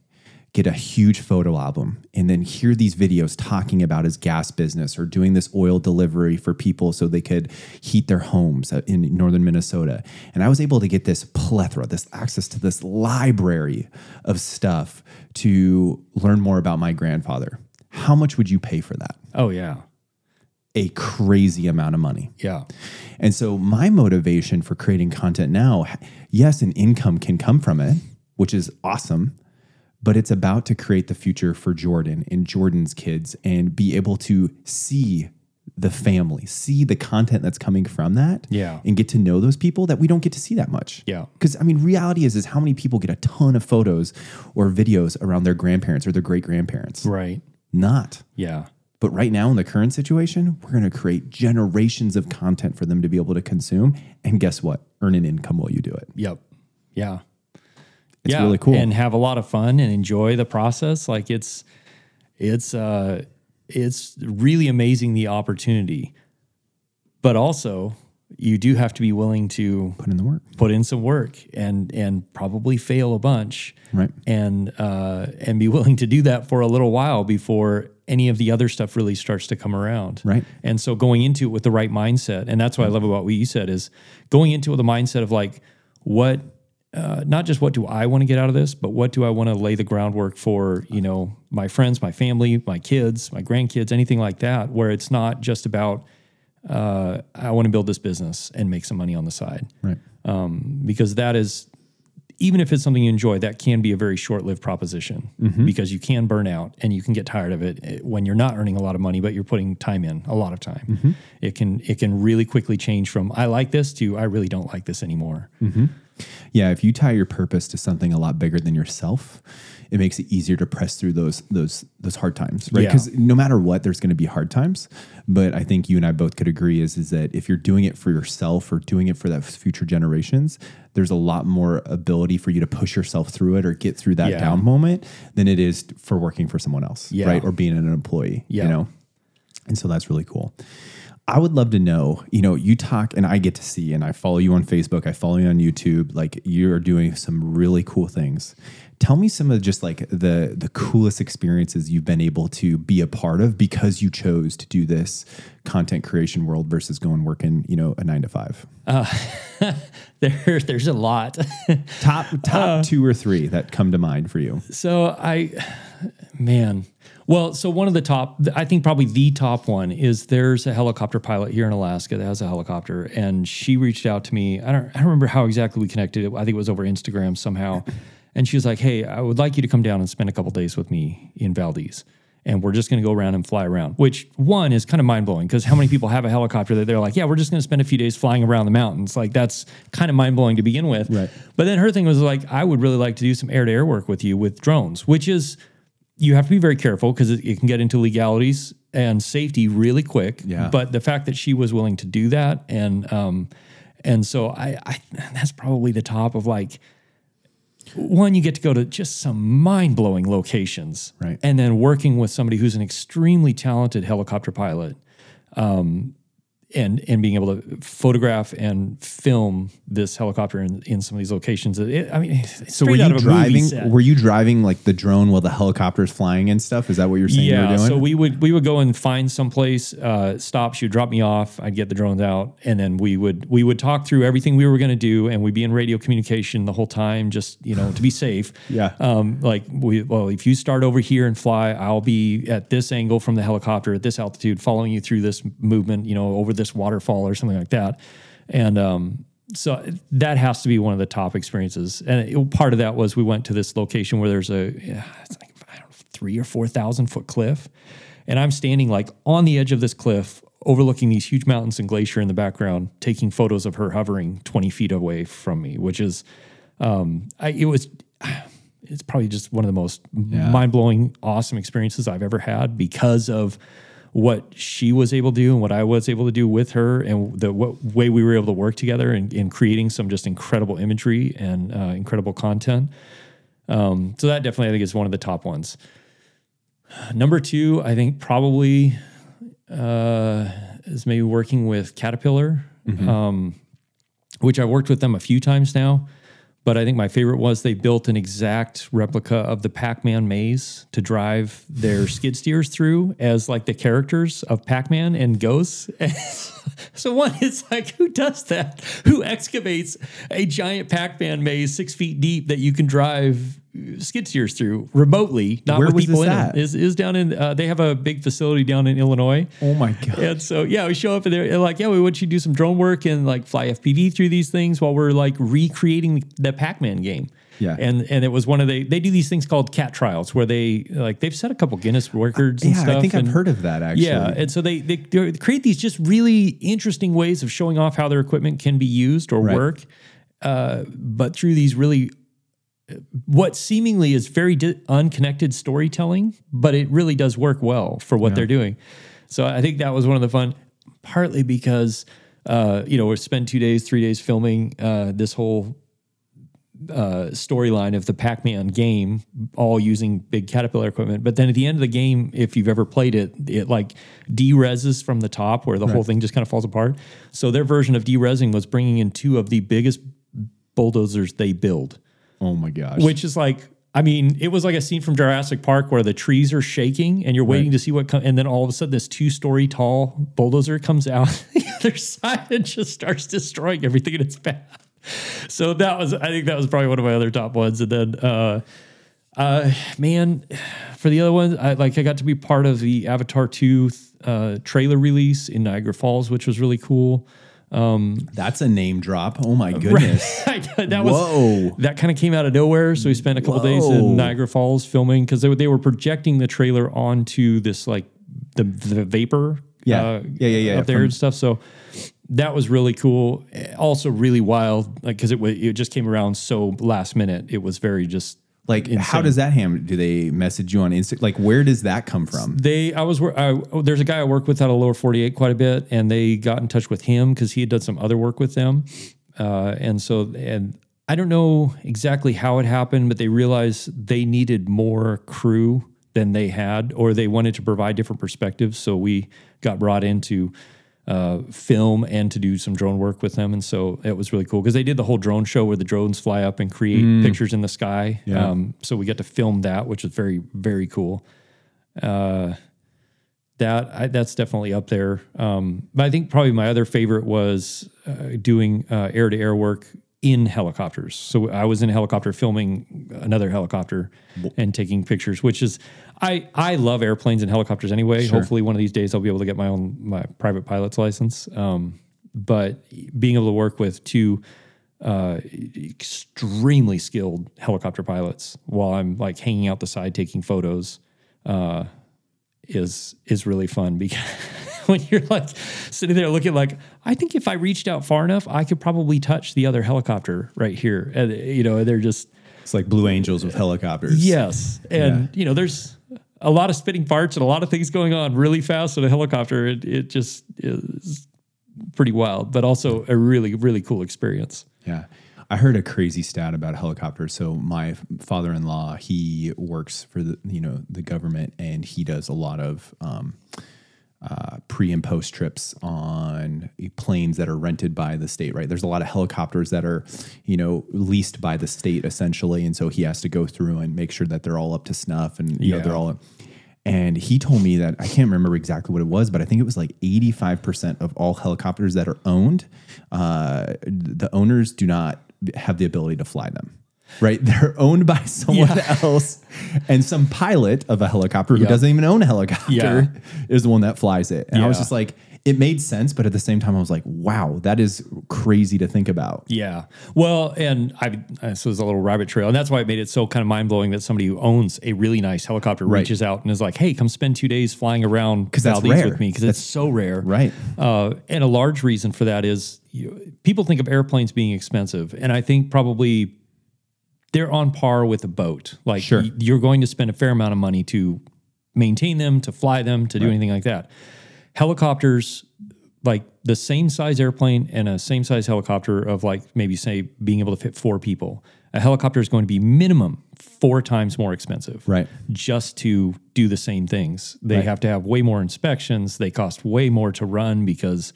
get a huge photo album and then hear these videos talking about his gas business or doing this oil delivery for people so they could heat their homes uh, in northern Minnesota. And I was able to get this plethora, this access to this library of stuff to learn more about my grandfather. How much would you pay for that? Oh yeah. A crazy amount of money. Yeah. And so my motivation for creating content now, yes, an income can come from it, which is awesome, but it's about to create the future for Jordan and Jordan's kids and be able to see the family, see the content that's coming from that Yeah. and get to know those people that we don't get to see that much. Yeah. Cuz I mean reality is is how many people get a ton of photos or videos around their grandparents or their great grandparents? Right. Not. Yeah. But right now, in the current situation, we're going to create generations of content for them to be able to consume. And guess what? Earn an income while you do it. Yep. Yeah. It's really cool. And have a lot of fun and enjoy the process. Like it's it's uh it's really amazing the opportunity. But also you do have to be willing to Put in the work. put in some work and and probably fail a bunch Right. and uh, and be willing to do that for a little while before any of the other stuff really starts to come around. Right. And so going into it with the right mindset, and that's what I love about what you said is going into it with a mindset of like, what, uh, not just what do I want to get out of this, but what do I want to lay the groundwork for, you know, my friends, my family, my kids, my grandkids, anything like that, where it's not just about, uh, I want to build this business and make some money on the side. Right. because that is even if it's something you enjoy that can be a very short-lived proposition because you can burn out and you can get tired of it eh, when you're not earning a lot of money but you're putting time in a lot of time. It can it can really quickly change from i like this to i really don't like this anymore Yeah. If you tie your purpose to something a lot bigger than yourself, it makes it easier to press through those those those hard times, right? Yeah. Because no matter what, there's going to be hard times. But I think you and I both could agree is is that if you're doing it for yourself or doing it for that future generations, there's a lot more ability for you to push yourself through it or get through that Yeah. down moment than it is for working for someone else, Yeah. right? Or being an employee, Yeah. you know. And so that's really cool. I would love to know, you know, you talk and I get to see and I follow you on Facebook, I follow you on YouTube, like you're doing some really cool things. Tell me some of just like the the coolest experiences you've been able to be a part of because you chose to do this content creation world versus going working, you know, a 9 to 5. Uh, there, there's a lot. Top top uh, 2 or 3 that come to mind for you. So I, man, well, so one of the top, I think probably the top one is there's a helicopter pilot here in Alaska that has a helicopter, and she reached out to me. I don't, I don't remember how exactly we connected. I think it was over Instagram somehow, and she was like, "Hey, I would like you to come down and spend a couple days with me in Valdez." And we're just going to go around and fly around, which one is kind of mind blowing because how many people have a helicopter that they're like, yeah, we're just going to spend a few days flying around the mountains? Like, that's kind of mind blowing to begin with. Right. But then her thing was like, I would really like to do some air to air work with you with drones, which is you have to be very careful because it, it can get into legalities and safety really quick. Yeah. But the fact that she was willing to do that and um and so I, I that's probably the top of like one, you get to go to just some mind blowing locations, Right. And then working with somebody who's an extremely talented helicopter pilot, um, and and being able to photograph and film this helicopter in, in some of these locations. It, I mean, it's So were you out of a driving were you driving like the drone while the helicopter's flying and stuff? Is that what you're saying you were Yeah, doing? so we would we would go and find someplace, uh, stop. She would drop me off. I'd get the drones out, and then we would we would talk through everything we were going to do, and we'd be in radio communication the whole time, just you know to be safe. Yeah. Um, like we well, if you start over here and fly, I'll be at this angle from the helicopter at this altitude, following you through this movement, you know, over this waterfall or something like that, and um, so that has to be one of the top experiences. And it, part of that was we went to this location where there's a yeah, it's like I don't know, three or four thousand foot cliff, and I'm standing like on the edge of this cliff, overlooking these huge mountains and glacier in the background, taking photos of her hovering twenty feet away from me, which is, um, I, it was. It's probably just one of the most mind blowing, awesome experiences I've ever had because of what she was able to do and what I was able to do with her and the what way we were able to work together in, in creating some just incredible imagery and uh, incredible content. Um, so that definitely I think is one of the top ones. Number two, I think probably uh, is maybe working with Caterpillar, um, which I worked with them a few times now. But I think my favorite was they built an exact replica of the Pac-Man maze to drive their skid steers through as like the characters of Pac-Man and Ghosts. so one is like, who does that? Who excavates a giant Pac-Man maze six feet deep that you can drive skid steers through remotely, not Where with was people in at? it? Is is down in? Uh, they have a big facility down in Illinois. oh my god. And so, yeah, we show up and they're like, yeah, we want you to do some drone work and like fly FPV through these things while we're like recreating the Pac-Man game. Yeah. And and it was one of the they do these things called cat trials where they like they've set a couple Guinness records and Yeah, stuff. I think and, I've heard of that actually. Yeah, and so they, they they create these just really interesting ways of showing off how their equipment can be used or Right. work, uh, but through these really what seemingly is very di- unconnected storytelling, but it really does work well for what they're doing. So I think that was one of the fun, partly because uh, you know we spend two days, three days filming uh, this whole uh, storyline of the Pac-Man game, all using big Caterpillar equipment. But then at the end of the game, if you've ever played it, it like de-reses from the top where the whole thing just kind of falls apart. So their version of de-resing was bringing in two of the biggest bulldozers they build Oh my gosh. which is like I mean, it was like a scene from Jurassic Park where the trees are shaking and you're waiting to see what comes, and then all of a sudden this two story tall bulldozer comes out the other side and just starts destroying everything in its path. So that was, I think that was probably one of my other top ones. And then, uh, uh, man, for the other ones, I like I got to be part of the Avatar two uh, trailer release in Niagara Falls, which was really cool. That's a name drop. Oh my goodness. that was Whoa. that kind of came out of nowhere. So we spent a couple days in Niagara Falls filming because they, were- they were projecting the trailer onto this like the the vapor, Yeah. uh, Yeah, yeah, yeah, up there from- and stuff. So that was really cool. Also really wild, like because it wa- it just came around so last minute. It was very just Like, how does that happen? Do they message you on Insta? Like, where does that come from? They, I was, I, oh, there's a guy I work with out of Lower 48 quite a bit, and they got in touch with him because he had done some other work with them. Uh, and so, and I don't know exactly how it happened, but they realized they needed more crew than they had, or they wanted to provide different perspectives. So we got brought in to uh, film and to do some drone work with them. And so it was really cool because they did the whole drone show where the drones fly up and create pictures in the sky. Yeah. Um, so we got to film that, which was very, very cool. Uh, that I, that's definitely up there. Um, but I think probably my other favorite was uh, doing air to air work in helicopters. So I was in a helicopter filming another helicopter and taking pictures, which is I I love airplanes and helicopters anyway. Hopefully one of these days I'll be able to get my own my private pilot's license. Um, but being able to work with two uh, extremely skilled helicopter pilots while I'm like hanging out the side taking photos uh, is is really fun because when you're like sitting there looking like I think if I reached out far enough I could probably touch the other helicopter right here and you know they're just It's like Blue Angels with helicopters. yes and you know there's a lot of spitting parts and a lot of things going on really fast in a helicopter it, it just is pretty wild but also a really really cool experience Yeah. I heard a crazy stat about helicopters. So my father-in-law, he works for the you know the government, and he does a lot of um, uh, pre and post trips on planes that are rented by the state. Right, there's a lot of helicopters that are you know leased by the state essentially, and so he has to go through and make sure that they're all up to snuff, and you know Yeah. they're all. And he told me that I can't remember exactly what it was, but I think it was like 85% of all helicopters that are owned, uh, the owners do not have the ability to fly them. Right? They're owned by someone Yeah. else. And some pilot of a helicopter who Yeah. doesn't even own a helicopter Yeah. is the one that flies it. And I was just like, it made sense, but at the same time, I was like, wow, that is crazy to think about. Yeah. Well, and I this was a little rabbit trail, and that's why it made it so kind of mind blowing that somebody who owns a really nice helicopter Right. reaches out and is like, "Hey, come spend two days flying around 'Cause that's Valdez rare. with me because it's so rare." Right. Uh, and a large reason for that is you, people think of airplanes being expensive, and I think probably they're on par with a boat. Like Sure. y- you're going to spend a fair amount of money to maintain them, to fly them, to do anything like that. Helicopters, like the same size airplane and a same size helicopter of like maybe say being able to fit four people. A helicopter is going to be minimum four times more expensive Right. just to do the same things. They have to have way more inspections. They cost way more to run because,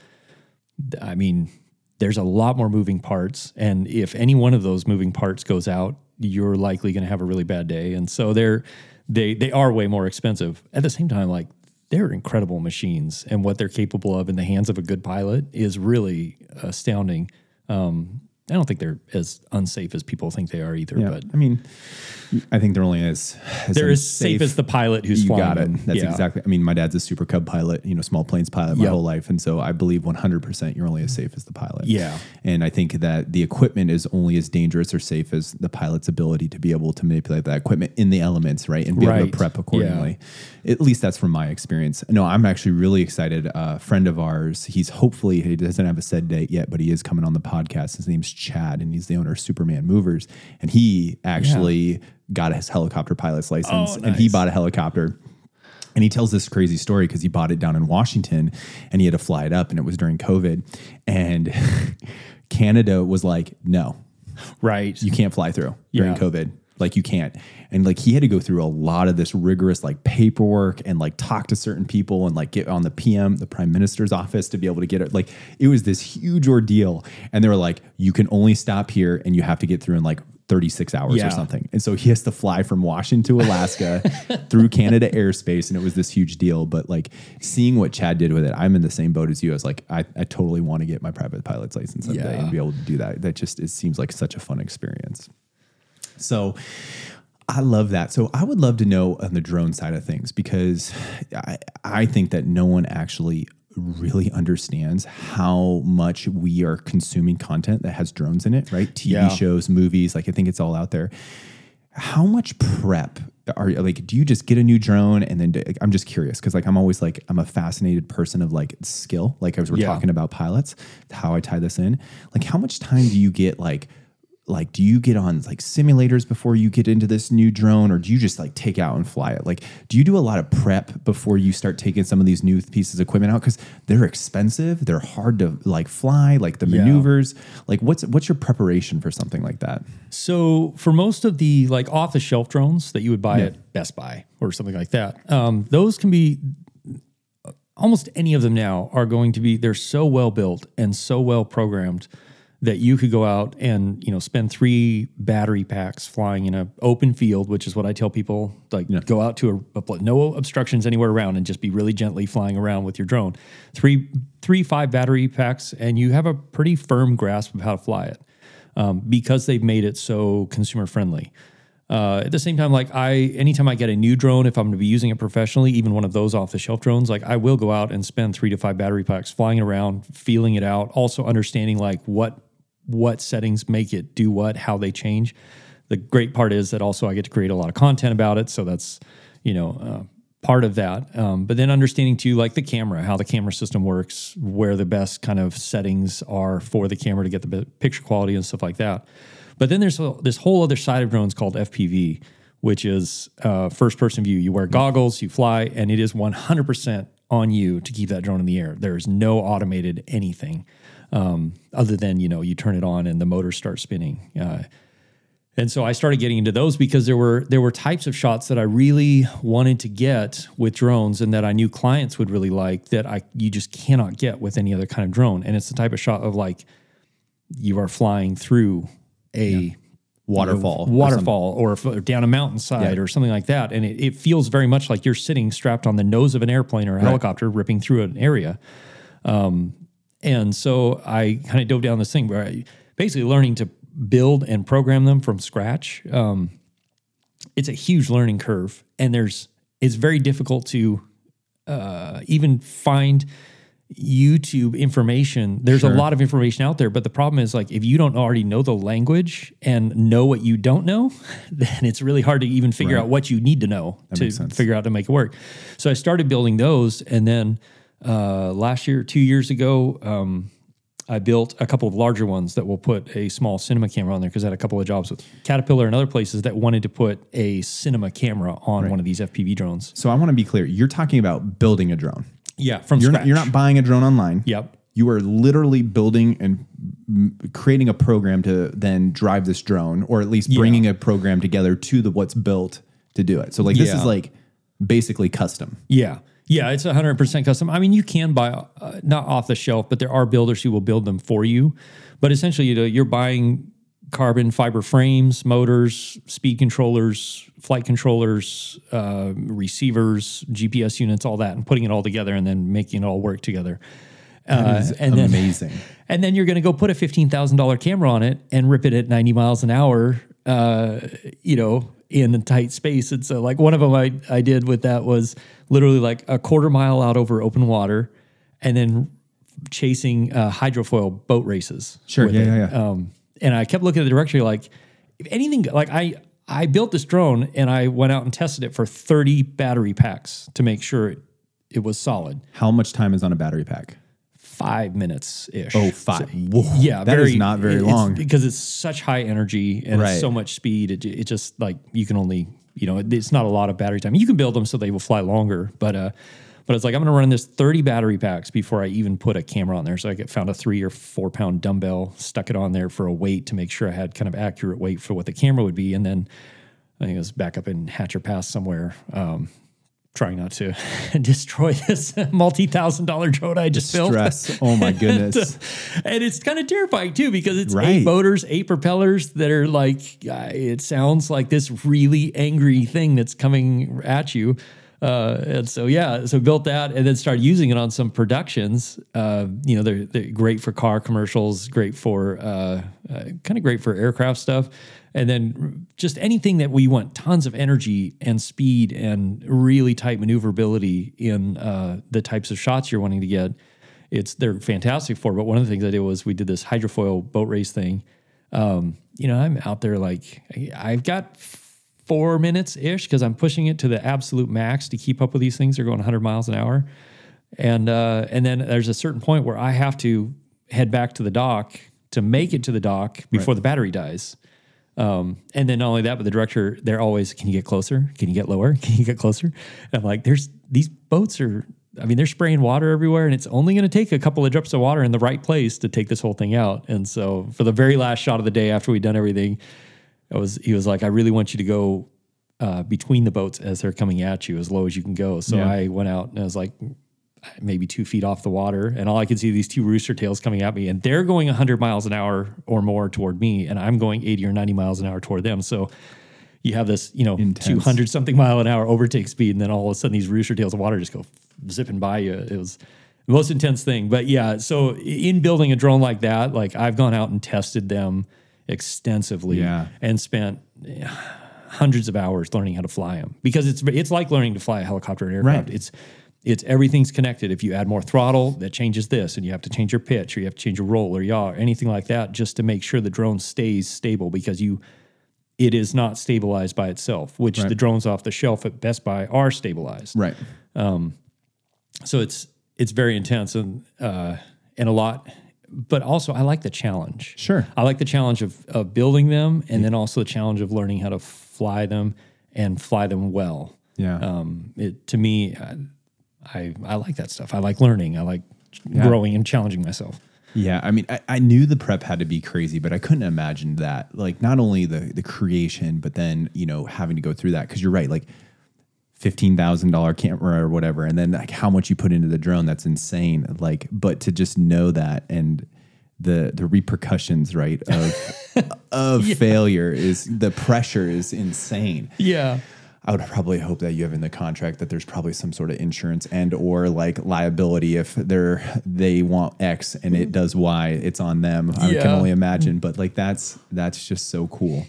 I mean, there's a lot more moving parts. And if any one of those moving parts goes out, you're likely going to have a really bad day. And so they're they they are way more expensive. At the same time, like they're incredible machines, and what they're capable of in the hands of a good pilot is really astounding. Um, I don't think they're as unsafe as people think they are either, Yeah. but I mean, I think they're only as, as they're as safe as the pilot who's you flying got it. them. That's Yeah. exactly. I mean, my dad's a Super Cub pilot, you know, small planes pilot my Yep. whole life, and so I believe 100 percent you're only as safe as the pilot. Yeah. and I think that the equipment is only as dangerous or safe as the pilot's ability to be able to manipulate that equipment in the elements, right, and be able to prep accordingly. At least that's from my experience. No, I'm actually really excited. A friend of ours, he's hopefully he doesn't have a set date yet, but he is coming on the podcast. His name's Chad, and he's the owner of Superman Movers, and he actually got his helicopter pilot's oh, license, Oh, and he bought a helicopter. And he tells this crazy story because he bought it down in Washington and he had to fly it up, and it was during COVID. And Canada was like, no, right. you can't fly through during Yeah. COVID. Like you can't. And like he had to go through a lot of this rigorous like paperwork and like talk to certain people and like get on the PM, the prime minister's office to be able to get it. Like it was this huge ordeal. And they were like, you can only stop here and you have to get through in like 36 hours Yeah. or something. And so he has to fly from Washington to Alaska through Canada airspace. And it was this huge deal. But like seeing what Chad did with it, I'm in the same boat as you. I was like, I, I totally want to get my private pilot's license someday Yeah. and be able to do that. That just it seems like such a fun experience. So I love that. So I would love to know on the drone side of things because I, I think that no one actually really understands how much we are consuming content that has drones in it, right? TV Yeah. shows, movies, like I think it's all out there. How much prep are like do you just get a new drone and then like, I'm just curious because like I'm always like I'm a fascinated person of like skill like as we're Yeah. talking about pilots how I tie this in like how much time do you get like like do you get on like simulators before you get into this new drone or do you just like take out and fly it? Like do you do a lot of prep before you start taking some of these new pieces of equipment out? Because they're expensive they're hard to like fly like the Yeah. maneuvers. Like what's what's your preparation for something like that? So for most of the like off the shelf drones that you would buy at Best Buy or something like that, um, those can be almost any of them now are going to be they're so well built and so well programmed that you could go out and you know spend three battery packs flying in a open field, which is what I tell people like go out to a, a no obstructions anywhere around and just be really gently flying around with your drone. Three three five battery packs and you have a pretty firm grasp of how to fly it um, because they've made it so consumer friendly. Uh, at the same time, like I, anytime I get a new drone, if I'm going to be using it professionally, even one of those off the shelf drones, like I will go out and spend three to five battery packs flying around, feeling it out, also understanding like what what settings make it do what, how they change. The great part is that also I get to create a lot of content about it, so that's you know uh, part of that. Um, but then understanding too, like the camera, how the camera system works, where the best kind of settings are for the camera to get the picture quality and stuff like that. But then there's this whole other side of drones called FPV, which is uh, first person view. You wear goggles, you fly, and it is 100% on you to keep that drone in the air. There is no automated anything um, other than, you know, you turn it on and the motor starts spinning. Uh, and so I started getting into those because there were there were types of shots that I really wanted to get with drones and that I knew clients would really like that I you just cannot get with any other kind of drone. And it's the type of shot of like you are flying through a Waterfall. waterfall or, or down a mountainside Yeah. or something like that. And it, it feels very much like you're sitting strapped on the nose of an airplane or a helicopter ripping through an area. Um, and so I kind of dove down this thing where I basically learning to build and program them from scratch. Um, it's a huge learning curve, and there's it's very difficult to uh, even find YouTube information. There's a lot of information out there, but the problem is like if you don't already know the language and know what you don't know, then it's really hard to even figure out what you need to know to figure out to make it work. So I started building those, and then uh, last year, two years ago, um, I built a couple of larger ones that will put a small cinema camera on there because I had a couple of jobs with Caterpillar and other places that wanted to put a cinema camera on one of these FPV drones. So I want to be clear. You're talking about building a drone. Yeah, from You're scratch. not, you're not buying a drone online. Yep. You are literally building and creating a program to then drive this drone, or at least bringing a program together to the what's built to do it. So like this Yeah. is like basically custom. Yeah. Yeah, it's 100% custom. I mean, you can buy uh, not off the shelf, but there are builders who will build them for you. But essentially, you know, you're buying carbon fiber frames, motors, speed controllers, flight controllers, uh, receivers, GPS units, all that, and putting it all together and then making it all work together. Uh, and then amazing. and then you're going to go put a fifteen thousand dollar camera on it and rip it at ninety miles an hour. Uh, you know, in a tight space. And so, like one of them I I did with that was literally like a quarter mile out over open water, and then chasing uh, hydrofoil boat races. Sure. Yeah, yeah, yeah. Um, and I kept looking at the directory like, if anything, like I I built this drone and I went out and tested it for thirty battery packs to make sure it, it was solid. How much time is on a battery pack? Five minutes ish. Oh, five. Whoa, Yeah, that is not very it's- long. because it's such high energy and Right. so much speed. It, it just like you can only you know it's not a lot of battery time. You can build them so they will fly longer, but uh, but it's like I'm going to run this 30 battery packs before I even put a camera on there. So I get, found a three or four pound dumbbell, stuck it on there for a weight to make sure I had kind of accurate weight for what the camera would be, and then I think it was back up in Hatcher Pass somewhere. Um, Trying not to destroy this multi-thousand dollar drone I just built Stress. Oh my goodness. and it's kind of terrifying too because it's Right. eight motors, eight propellers that are like uh, it sounds like this really angry thing that's coming at you. Uh, and so yeah, so built that and then started using it on some productions. Uh, you know, they're, they're great for car commercials, great for uh, uh, kind of great for aircraft stuff, and then just anything that we want tons of energy and speed and really tight maneuverability in uh, the types of shots you're wanting to get it's they're fantastic for. But one of the things I did was we did this hydrofoil boat race thing. Um, you know, I'm out there like I've got four minutes ish because I'm pushing it to the absolute max to keep up with these things. They're going 100 miles an hour, and uh, and then there's a certain point where I have to head back to the dock to make it to the dock before the battery dies. Um, and then not only that, but the director, they're always, can you get closer? Can you get lower? Can you get closer? And I'm like, there's these boats are, I mean, they're spraying water everywhere, and it's only going to take a couple of drops of water in the right place to take this whole thing out. And so, for the very last shot of the day after we'd done everything, I was he was like, I really want you to go uh, between the boats as they're coming at you as low as you can go. So Yeah. I went out and I was like, maybe two feet off the water, and all I can see are these two rooster tails coming at me, and they're going 100 miles an hour or more toward me, and I'm going 80 or 90 miles an hour toward them. So you have this, you know, Intense. 200 something mile an hour overtake speed, and then all of a sudden these rooster tails of water just go zipping by you. It was the most intense thing. But yeah, so in building a drone like that, like I've gone out and tested them extensively Yeah. and spent eh, hundreds of hours learning how to fly them because it's it's like learning to fly a helicopter or aircraft. Right. It's it's everything's connected. If you add more throttle, that changes this, and you have to change your pitch, or you have to change your roll or yaw, or anything like that, just to make sure the drone stays stable because you it is not stabilized by itself, which the drones off the shelf at Best Buy are stabilized. Right. So it's it's very intense and uh, and a lot, but also I like the challenge. Sure. I like the challenge of of building them, and then also the challenge of learning how to fly them and fly them well. Yeah. Um, it to me, I, I I like that stuff. I like learning. I like growing and challenging myself. Yeah, I mean, I, I knew the prep had to be crazy, but I couldn't imagine that. Like, not only the the creation, but then you know having to go through that because you're right. Like, fifteen thousand dollar camera or whatever, and then like how much you put into the drone. That's insane. Like, but to just know that and the the repercussions, right, of of failure is the pressure is insane. Yeah. I would probably hope that you have in the contract that there's probably some sort of insurance and or like liability if they're they want X and it mm-hmm. does Y, it's on them. I Yeah. can only imagine, but like that's that's just so cool.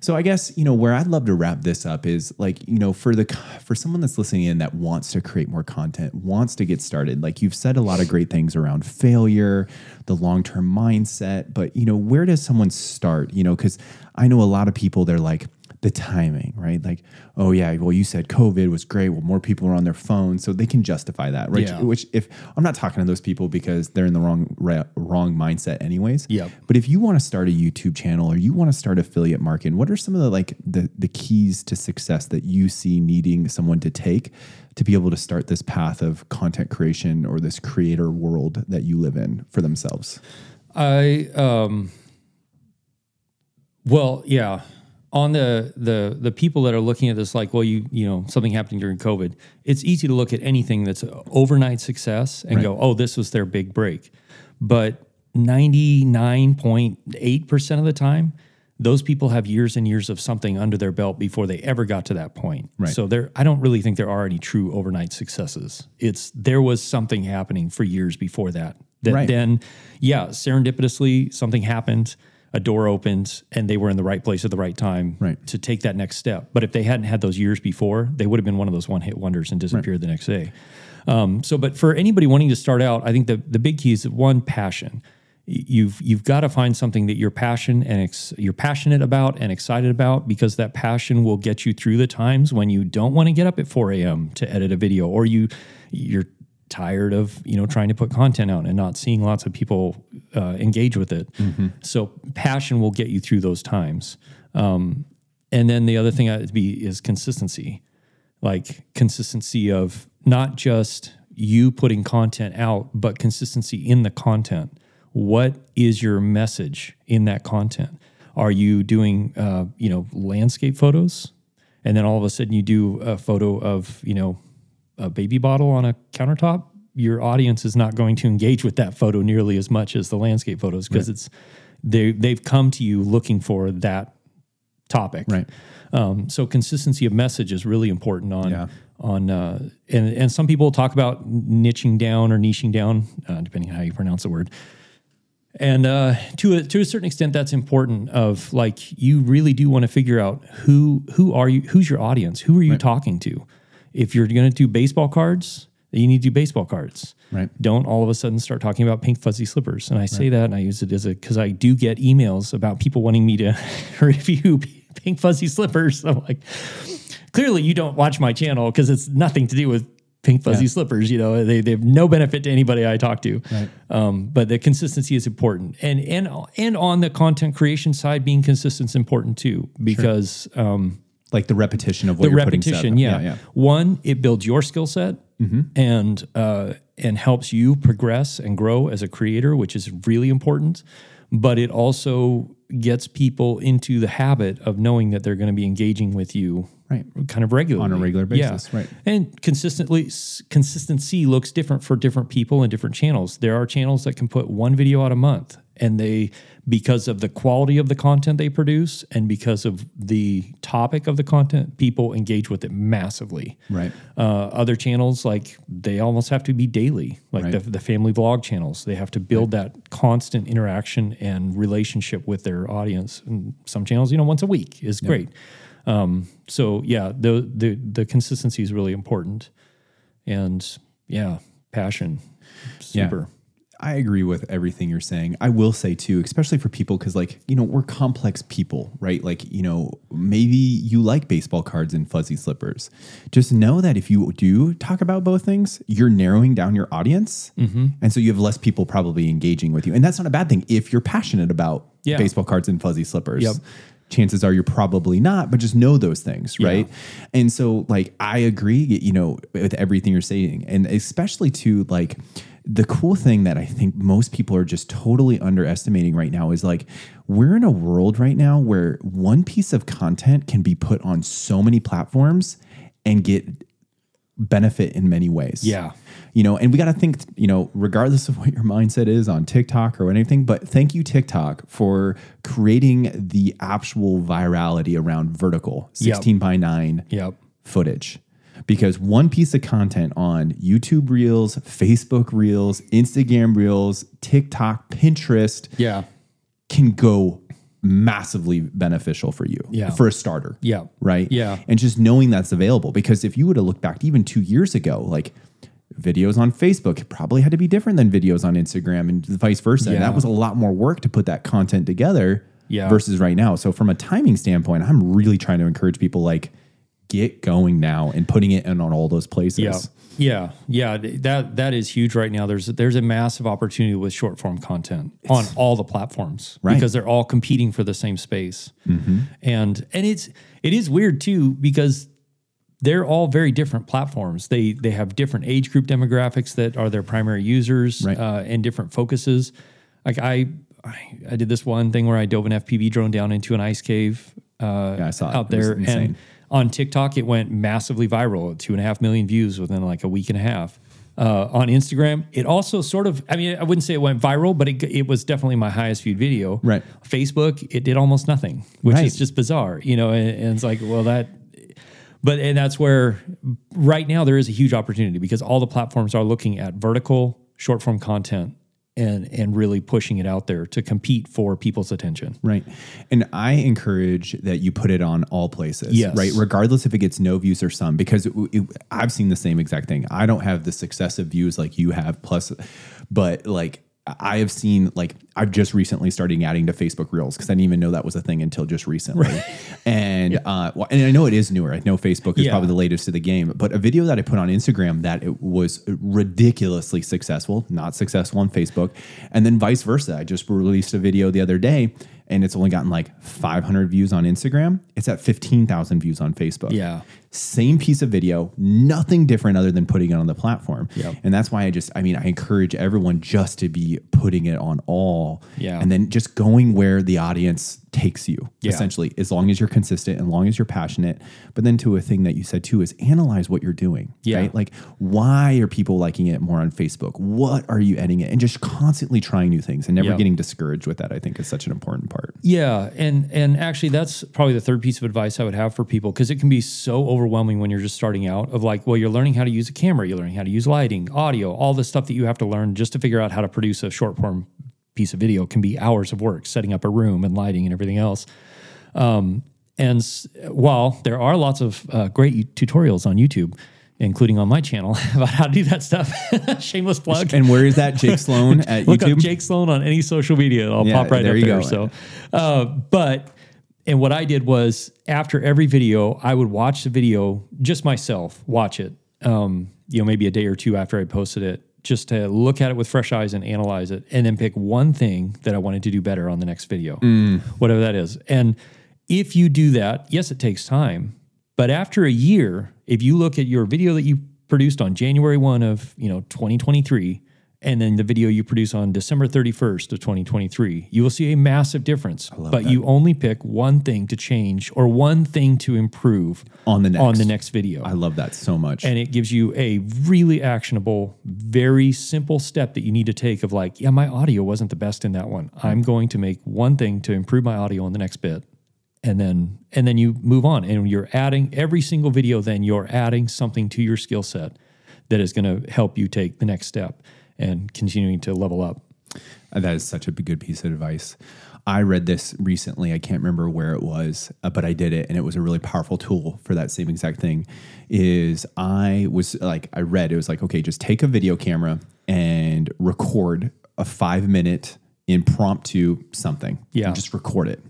So I guess you know where I'd love to wrap this up is like you know for the for someone that's listening in that wants to create more content, wants to get started. Like you've said a lot of great things around failure, the long term mindset, but you know where does someone start? You know because I know a lot of people they're like the timing, right? Like, oh yeah, well you said COVID was great. Well, more people are on their phones, so they can justify that, right? Yeah. Which if I'm not talking to those people because they're in the wrong ra- wrong mindset, anyways. Yep. But if you want to start a YouTube channel or you want to start affiliate marketing, what are some of the like the the keys to success that you see needing someone to take to be able to start this path of content creation or this creator world that you live in for themselves? I um well, yeah. On the the the people that are looking at this like, well, you you know, something happening during COVID, it's easy to look at anything that's overnight success and go, oh, this was their big break. But 99.8% of the time, those people have years and years of something under their belt before they ever got to that point. Right. So there I don't really think there are any true overnight successes. It's there was something happening for years before that. That Right. then, yeah, serendipitously something happened, a door opens and they were in the right place at the right time Right. to take that next step. But if they hadn't had those years before, they would have been one of those one hit wonders and disappeared the next day. Um, so, but for anybody wanting to start out, I think the the big key is one passion. You've you've got to find something that you're passion and ex, you're passionate about and excited about because that passion will get you through the times when you don't want to get up at 4 a.m. to edit a video or you you're tired of you know trying to put content out and not seeing lots of people uh, engage with it. So passion will get you through those times. Um, and then the other thing I'd be is consistency, like consistency of not just you putting content out, but consistency in the content. What is your message in that content? Are you doing, uh, you know, landscape photos, and then all of a sudden you do a photo of, you know, a baby bottle on a countertop? Your audience is not going to engage with that photo nearly as much as the landscape photos because it's they they've come to you looking for that topic. Right. Um, so consistency of message is really important on Yeah. on uh, and and some people talk about niching down or niching down, uh, depending on how you pronounce the word. And uh, to a to a certain extent, that's important. Of like, you really do want to figure out who who are you, who's your audience, who are you talking to. If you're going to do baseball cards, then you need to do baseball cards. Right. Don't all of a sudden start talking about pink fuzzy slippers. And I say that, and I use it as a because I do get emails about people wanting me to review pink fuzzy slippers. I'm like, clearly you don't watch my channel because it's nothing to do with pink fuzzy slippers. You know, they, they have no benefit to anybody I talk to. Um, but the consistency is important, and and and on the content creation side, being consistent is important too because um, Like the repetition of what the you're putting repetition. stuff- Yeah. yeah. one it builds your skill set and uh, and helps you progress and grow as a creator, which is really important. But it also gets people into the habit of knowing that they're going to be engaging with you Right. kind of regularly On a regular basis, right. and consistently consistency looks different for different people and different channels there are channels that can put one video out a month and they because of the quality of the content they produce and because of the topic of the content people engage with it massively. Right. uh, other channels like they almost have to be daily like Right. the, the family vlog channels. They have to build that constant interaction and relationship with their audience. And some channels you know once a week is great. Um, so yeah the, the the consistency is really important. And yeah passion Yeah. I agree with everything you're saying. I will say too, especially for people, because like, you know, we're complex people, right? Like, you know, maybe you like baseball cards and fuzzy slippers. Just know that if you do talk about both things, you're narrowing down your audience. Mm-hmm. And so you have less people probably engaging with you. And that's not a bad thing if you're passionate about Yeah. baseball cards and fuzzy slippers. Yep. Chances are you're probably not, but just know those things, right? And so, like, I agree, you know, with everything you're saying. And especially to like, the cool thing that I think most people are just totally underestimating right now is like we're in a world right now where one piece of content can be put on so many platforms and get benefit in many ways. Yeah. You know, and we got to think, you know, regardless of what your mindset is on TikTok or anything, but thank you, TikTok, for creating the actual virality around vertical 16 by 9 yep footage because one piece of content on YouTube Reels, Facebook Reels, Instagram Reels, TikTok, Pinterest yeah can go massively beneficial for you Yeah. for a starter. Yeah. Right. Yeah. And just knowing that's available because if you would have looked back even two years ago, like videos on Facebook probably had to be different than videos on Instagram and vice versa. And that was a lot more work to put that content together Yeah. versus right now. So from a timing standpoint, I'm really trying to encourage people like get going now and putting it in on all those places. Yeah, yeah, yeah. That that is huge right now. There's there's a massive opportunity with short form content on all the platforms Right. because they're all competing for the same space. And and it's it is weird too because they're all very different platforms. They they have different age group demographics that are their primary users Right. uh, and different focuses. Like I, I I did this one thing where I dove an FPV drone down into an ice cave uh, Yeah, I saw it. out It there insane. and on TikTok, it went massively viral, two and a half million views within like a week and a half. Uh, on Instagram, it also sort of, I mean, I wouldn't say it went viral, but it, it was definitely my highest viewed video. Right. Facebook, it did almost nothing, which Right. is just bizarre, you know, and, and it's like, well, that, but, and that's where right now there is a huge opportunity because all the platforms are looking at vertical short form content and, and really pushing it out there to compete for people's attention. Right. And I encourage that you put it on all places, Yes. right? Regardless if it gets no views or some, because it, it- I've seen the same exact thing. I don't have the successive views like you have, plus, but like I have seen, like, I've just recently started adding to Facebook Reels because I didn't even know that was a thing until just recently. And, uh, well, and I know it is newer. I know Facebook is Yeah. probably the latest to the game, but a video that I put on Instagram that it was ridiculously successful, not successful on Facebook, and then vice versa. I just released a video the other day and it's only gotten like 500 views on Instagram. It's at 15,000 views on Facebook. Yeah. Same piece of video, nothing different other than putting it on the platform. Yep. And that's why I just, I mean, I encourage everyone just to be putting it on all. Yeah. And then just going where the audience takes you, Yeah. essentially, as long as you're consistent, and long as you're passionate. But then to a thing that you said too is analyze what you're doing. Yeah. Right. Like, why are people liking it more on Facebook? What are you editing it? And just constantly trying new things and never getting discouraged with that, I think is such an important part. Yeah, and and actually that's probably the third piece of advice I would have for people because it can be so overwhelming when you're just starting out of like, well, you're learning how to use a camera, you're learning how to use lighting, audio, all the stuff that you have to learn just to figure out how to produce a short form piece of video can be hours of work setting up a room and lighting and everything else. Um, and while there are lots of uh, great tutorials on YouTube, including on my channel about how to do that stuff, shameless plug. And where is that, Jake Sloan at Look YouTube? up Jake Sloan on any social media. I'll Yeah, pop right there up there. go. So, uh, but and what I did was after every video, I would watch the video just myself, watch it. Um, you know, maybe a day or two after I posted it, just to look at it with fresh eyes and analyze it, and then pick one thing that I wanted to do better on the next video, mm. whatever that is. And if you do that, yes, it takes time, but after a year, if you look at your video that you produced on January 1 of, you know, 2023 and then the video you produce on December 31st of 2023, you will see a massive difference. But you only pick one thing to change or one thing to improve On the next. on the next video. I love that so much. and it gives you a really actionable, very simple step that you need to take of like, yeah, my audio wasn't the best in that one. Hmm. I'm going to make one thing to improve my audio on the next bit. And then and then you move on and you're adding every single video then you're adding something to your skill set that is going to help you take the next step and continuing to level up. That is such a good piece of advice. I read this recently. I can't remember where it was, uh, but I did it, and it was a really powerful tool for that same exact thing. Is I was like, I read it was like, okay, just take a video camera and record a five minute impromptu something. Yeah. Just record it.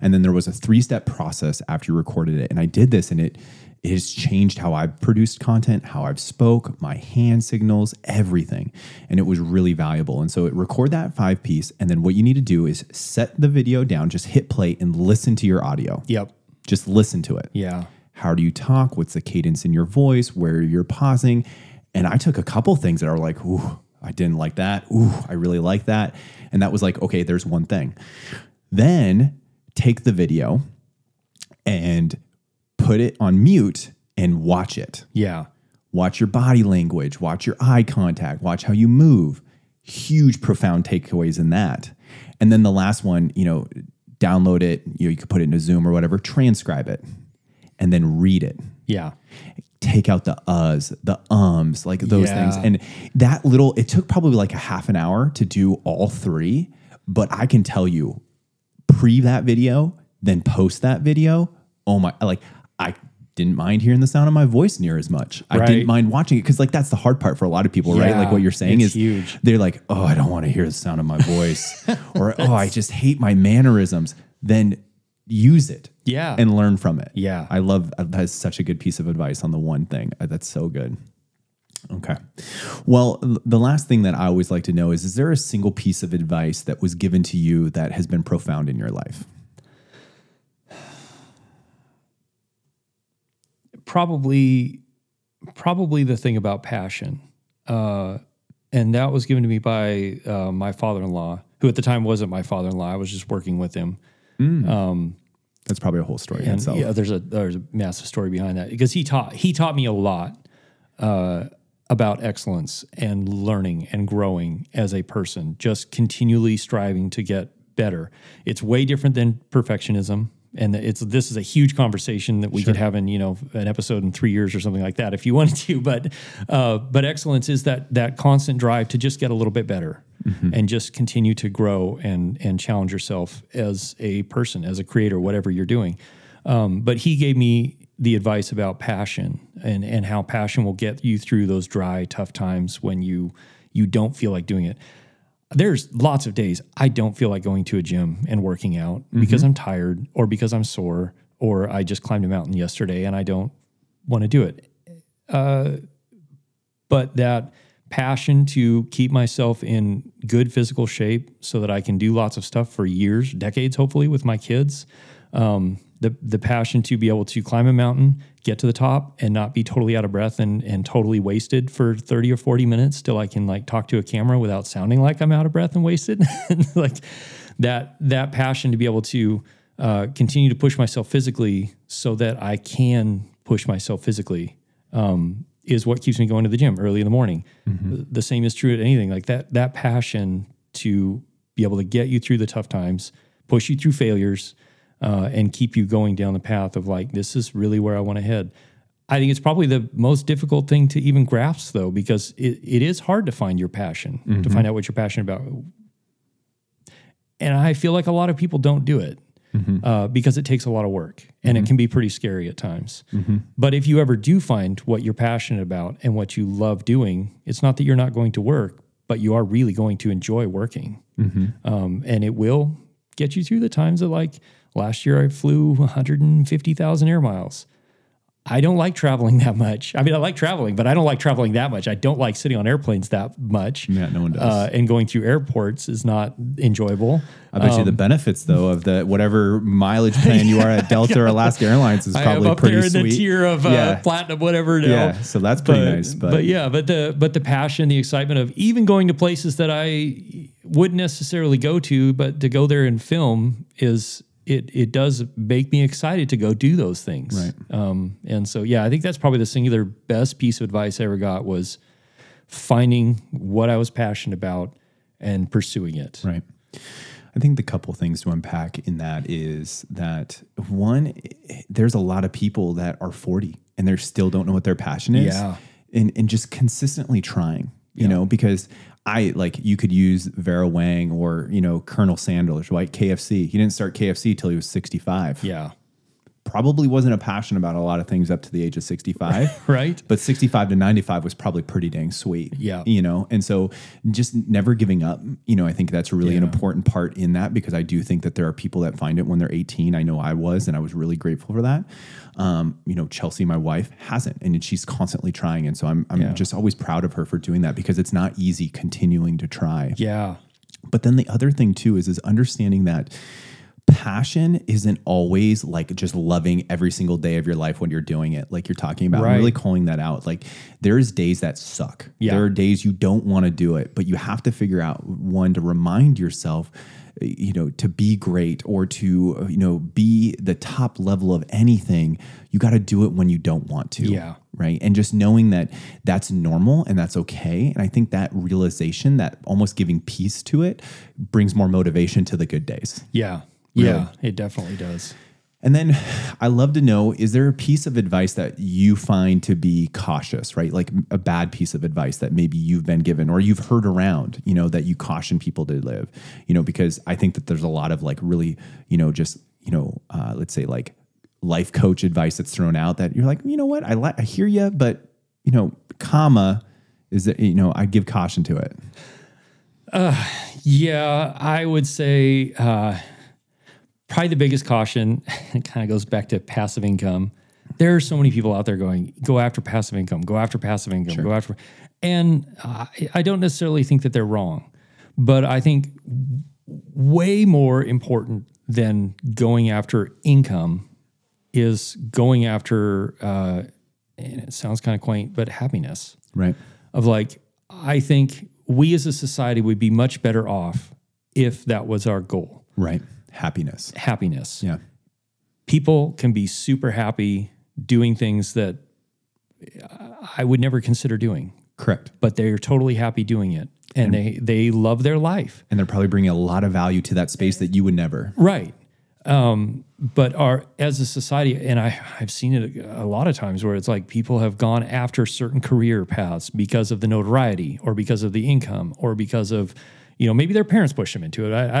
And then there was a three step process after you recorded it. And I did this and it, it has changed how I've produced content, how I've spoke, my hand signals, everything. And it was really valuable. And so it record that five piece. And then what you need to do is set the video down, just hit play and listen to your audio. Yep. Just listen to it. Yeah. How do you talk? What's the cadence in your voice? Where you're pausing? And I took a couple things that are like, ooh, I didn't like that. Ooh, I really like that. And that was like, okay, there's one thing. Then take the video and put it on mute and watch it. Yeah. Watch your body language, watch your eye contact, watch how you move. Huge, profound takeaways in that. And then the last one, you know, download it, you, know, you could put it into Zoom or whatever, transcribe it, and then read it. Yeah. Take out the uhs, the ums, like those Yeah. things. And that little, it took probably like a half an hour to do all three. But I can tell you, pre that video, then post that video. Oh my, like I didn't mind hearing the sound of my voice near as much. I didn't mind watching it because like that's the hard part for a lot of people, right? Like what you're saying is huge. They're like, oh, I don't want to hear the sound of my voice, or oh, I just hate my mannerisms. Then use it, Yeah. and learn from it. Yeah. I love that's such a good piece of advice on the one thing. Uh, That's so good. Okay. Well, the last thing that I always like to know is is there a single piece of advice that was given to you that has been profound in your life? Probably probably the thing about passion uh, and that was given to me by uh, my father-in-law who at the time wasn't my father-in-law i was just working with him. That's probably a whole story in and itself. yeah there's a there's a massive story behind that because he taught he taught me a lot uh, about excellence and learning and growing as a person just continually striving to get better. It's way different than perfectionism and it's this is a huge conversation that we could have in you know an episode in three years or something like that if you wanted to but uh, but excellence is that that constant drive to just get a little bit better and just continue to grow and and challenge yourself as a person as a creator whatever you're doing. Um, but he gave me the advice about passion and and how passion will get you through those dry tough times when you you don't feel like doing it there's lots of days I don't feel like going to a gym and working out because I'm tired or because I'm sore or I just climbed a mountain yesterday and I don't want to do it. Uh, but that passion to keep myself in good physical shape so that I can do lots of stuff for years, decades, hopefully, with my kids. Um, the the passion to be able to climb a mountain, get to the top, and not be totally out of breath and and totally wasted for thirty or forty minutes till I can like talk to a camera without sounding like I'm out of breath and wasted. like that that passion to be able to uh, continue to push myself physically so that I can push myself physically um, is what keeps me going to the gym early in the morning. The, the same is true at anything like that. That passion to be able to get you through the tough times, push you through failures, uh, and keep you going down the path of like this is really where I want to head. I think it's probably the most difficult thing to even grasp, though, because it, it is hard to find your passion, to find out what you're passionate about. And I feel like a lot of people don't do it uh, because it takes a lot of work and it can be pretty scary at times. But if you ever do find what you're passionate about and what you love doing, it's not that you're not going to work, but you are really going to enjoy working. Um, and it will get you through the times of like last year I flew 150,000 air miles. I don't like traveling that much. I mean, I like traveling, but I don't like traveling that much. I don't like sitting on airplanes that much. Yeah, no one does. Uh, and going through airports is not enjoyable. I bet you the benefits though of the whatever mileage plan you are at Delta or Alaska Airlines is probably up pretty there in sweet. the tier of uh, yeah. platinum, whatever. Now. yeah, so that's pretty but, nice. But, but yeah, but the but the passion, the excitement of even going to places that I wouldn't necessarily go to, but to go there and film is it it does make me excited to go do those things. Right. Um, and so yeah, I think that's probably the singular best piece of advice I ever got was finding what I was passionate about and pursuing it. Right. I think the couple things to unpack in that is that one, there's a lot of people that are 40 and they still don't know what their passion is. Yeah. And, and just consistently trying, you know, because I like you could use Vera Wang or, you know, Colonel Sanders, right? KFC. He didn't start KFC till he was 65. Yeah. Probably wasn't a passion about a lot of things up to the age of 65. Right. but 65 to 95 was probably pretty dang sweet. Yeah. You know, and so just never giving up, you know, I think that's really an important part in that because I do think that there are people that find it when they're 18. I know I was, and I was really grateful for that. Um, you know, Chelsea, my wife, hasn't, and she's constantly trying. And so I'm, I'm Yeah. just always proud of her for doing that because it's not easy continuing to try. Yeah. But then the other thing too is is understanding that passion isn't always like just loving every single day of your life when you're doing it like you're talking about Right. really calling that out like there's days that suck Yeah. there are days you don't want to do it but you have to figure out one to remind yourself eh, you know to be great or to uh, you know be the top level of anything you got to do it when you don't want to Yeah. right and just knowing that that's normal and that's okay and i think that realization that almost giving peace to it brings more motivation to the good days Yeah. Really. Yeah. It definitely does. and then i love to know is there a piece of advice that you find to be cautious right like a bad piece of advice that maybe you've been given or you've heard around you know that you caution people to live you know because i think that there's a lot of like really you know just you know uh, let's say like life coach advice that's thrown out that you're like you know what i, li- I hear you but you know comma is that you know i'd give caution to it Yeah, I would say uh, probably the biggest caution it kind of goes back to passive income. There are so many people out there going, go after passive income, go after passive income, go after. And I, I don't necessarily think that they're wrong, but I think way more important than going after income is going after, uh, and it sounds kind of quaint, but happiness right of like I think we as a society would be much better off if that was our goal. right happiness Happiness. yeah People can be super happy doing things that I would never consider doing, correct but they're totally happy doing it and they they love their life. and they're probably bringing a lot of value to that space that you would never Right. Um, but our as a society, and I, I've seen it a lot of times where it's like people have gone after certain career paths because of the notoriety, or because of the income, or because of, you know, maybe their parents push them into it. I, I,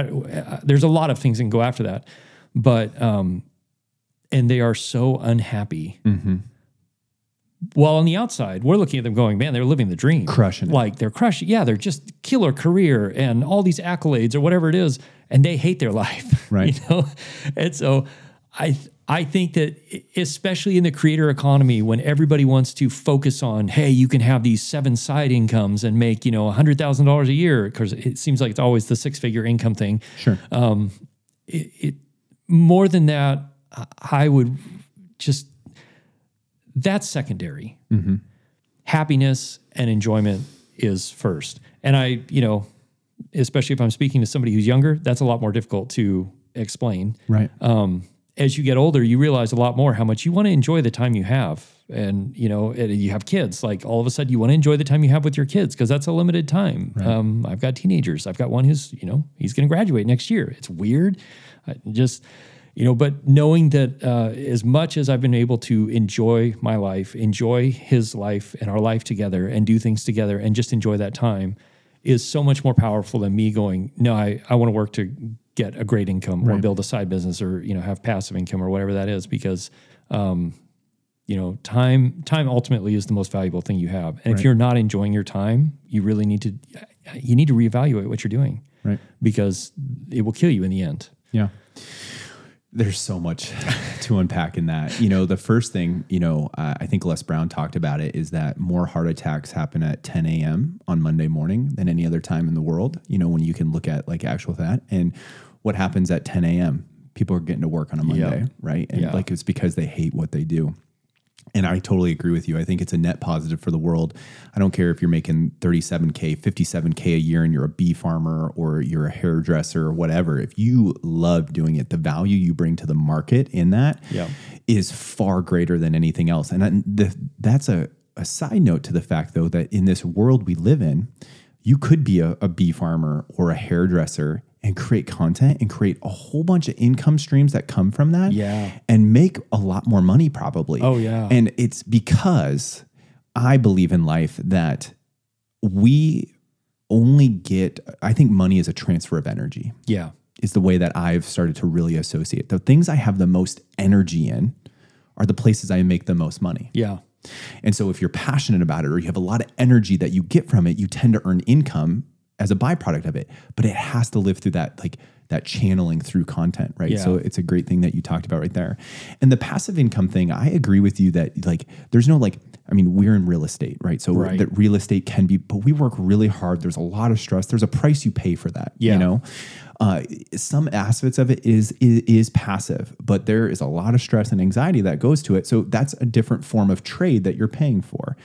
I, there's a lot of things that can go after that, but um, and they are so unhappy. While on the outside, we're looking at them going, man, they're living the dream, Crushing it. Like they're crushing. Yeah, they're just killer career and all these accolades or whatever it is, and they hate their life, Right. You know, and so I I think that especially in the creator economy, when everybody wants to focus on, hey, you can have these seven side incomes and make you know hundred thousand dollars a year, because it seems like it's always the six figure income thing. Sure. It, it more than that i would just that's secondary. Happiness and enjoyment is first. And i you know especially if i'm speaking to somebody who's younger that's a lot more difficult to explain. Right. Um, as you get older, you realize a lot more how much you want to enjoy the time you have. And, you know, you have kids, like all of a sudden you want to enjoy the time you have with your kids because that's a limited time. Um, I've got teenagers. I've got one who's, you know, he's going to graduate next year. It's weird. I just, you know, but knowing that uh, as much as I've been able to enjoy my life, enjoy his life and our life together and do things together and just enjoy that time is so much more powerful than me going, no, I, I want to work to get a great income or build a side business or, you know, have passive income or whatever that is because, um, you know, time, time ultimately is the most valuable thing you have. And if you're not enjoying your time, you really need to, you need to reevaluate what you're doing right because it will kill you in the end. Yeah. There's so much to unpack in that. You know, the first thing, you know, uh, I think Les Brown talked about it is that more heart attacks happen at 10 a.m. on Monday morning than any other time in the world, you know, when you can look at like actual that. And what happens at 10 a.m.? People are getting to work on a Monday, Yeah. right? And Yeah. like it's because they hate what they do. And I totally agree with you. I think it's a net positive for the world. I don't care if you're making 37K, 57K a year and you're a bee farmer or you're a hairdresser or whatever. If you love doing it, the value you bring to the market in that is Yeah. far greater than anything else. And the, that's a, a side note to the fact, though, that in this world we live in, you could be a, a bee farmer or a hairdresser and create content and create a whole bunch of income streams that come from that Yeah. and make a lot more money probably. Oh, yeah. And it's because I believe in life that we only get I think money is a transfer of energy. Yeah. Is the way that I've started to really associate. The things I have the most energy in are the places I make the most money. Yeah. And so if you're passionate about it or you have a lot of energy that you get from it, you tend to earn income as a byproduct of it. But it has to live through that like that channeling through content, right? Yeah. So it's a great thing that you talked about right there. And the passive income thing, I agree with you that like there's no like I mean, we're in real estate, right? So Right. that real estate can be, but we work really hard. There's a lot of stress. There's a price you pay for that. Yeah. You know, uh, some aspects of it is, is is passive, but there is a lot of stress and anxiety that goes to it. So that's a different form of trade that you're paying for.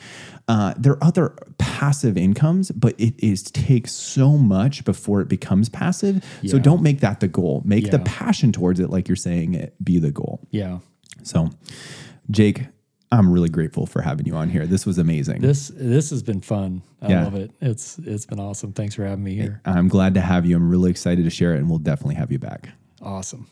Uh, there are other passive incomes, but it is takes so much before it becomes passive. So don't make that the goal. Make the passion towards it, like you're saying, it be the goal. Yeah. So, Jake, I'm really grateful for having you on here. This was amazing. This this has been fun. I Yeah. love it. It's it's been awesome. Thanks for having me here. I'm glad to have you. I'm really excited to share it, and we'll definitely have you back. Awesome.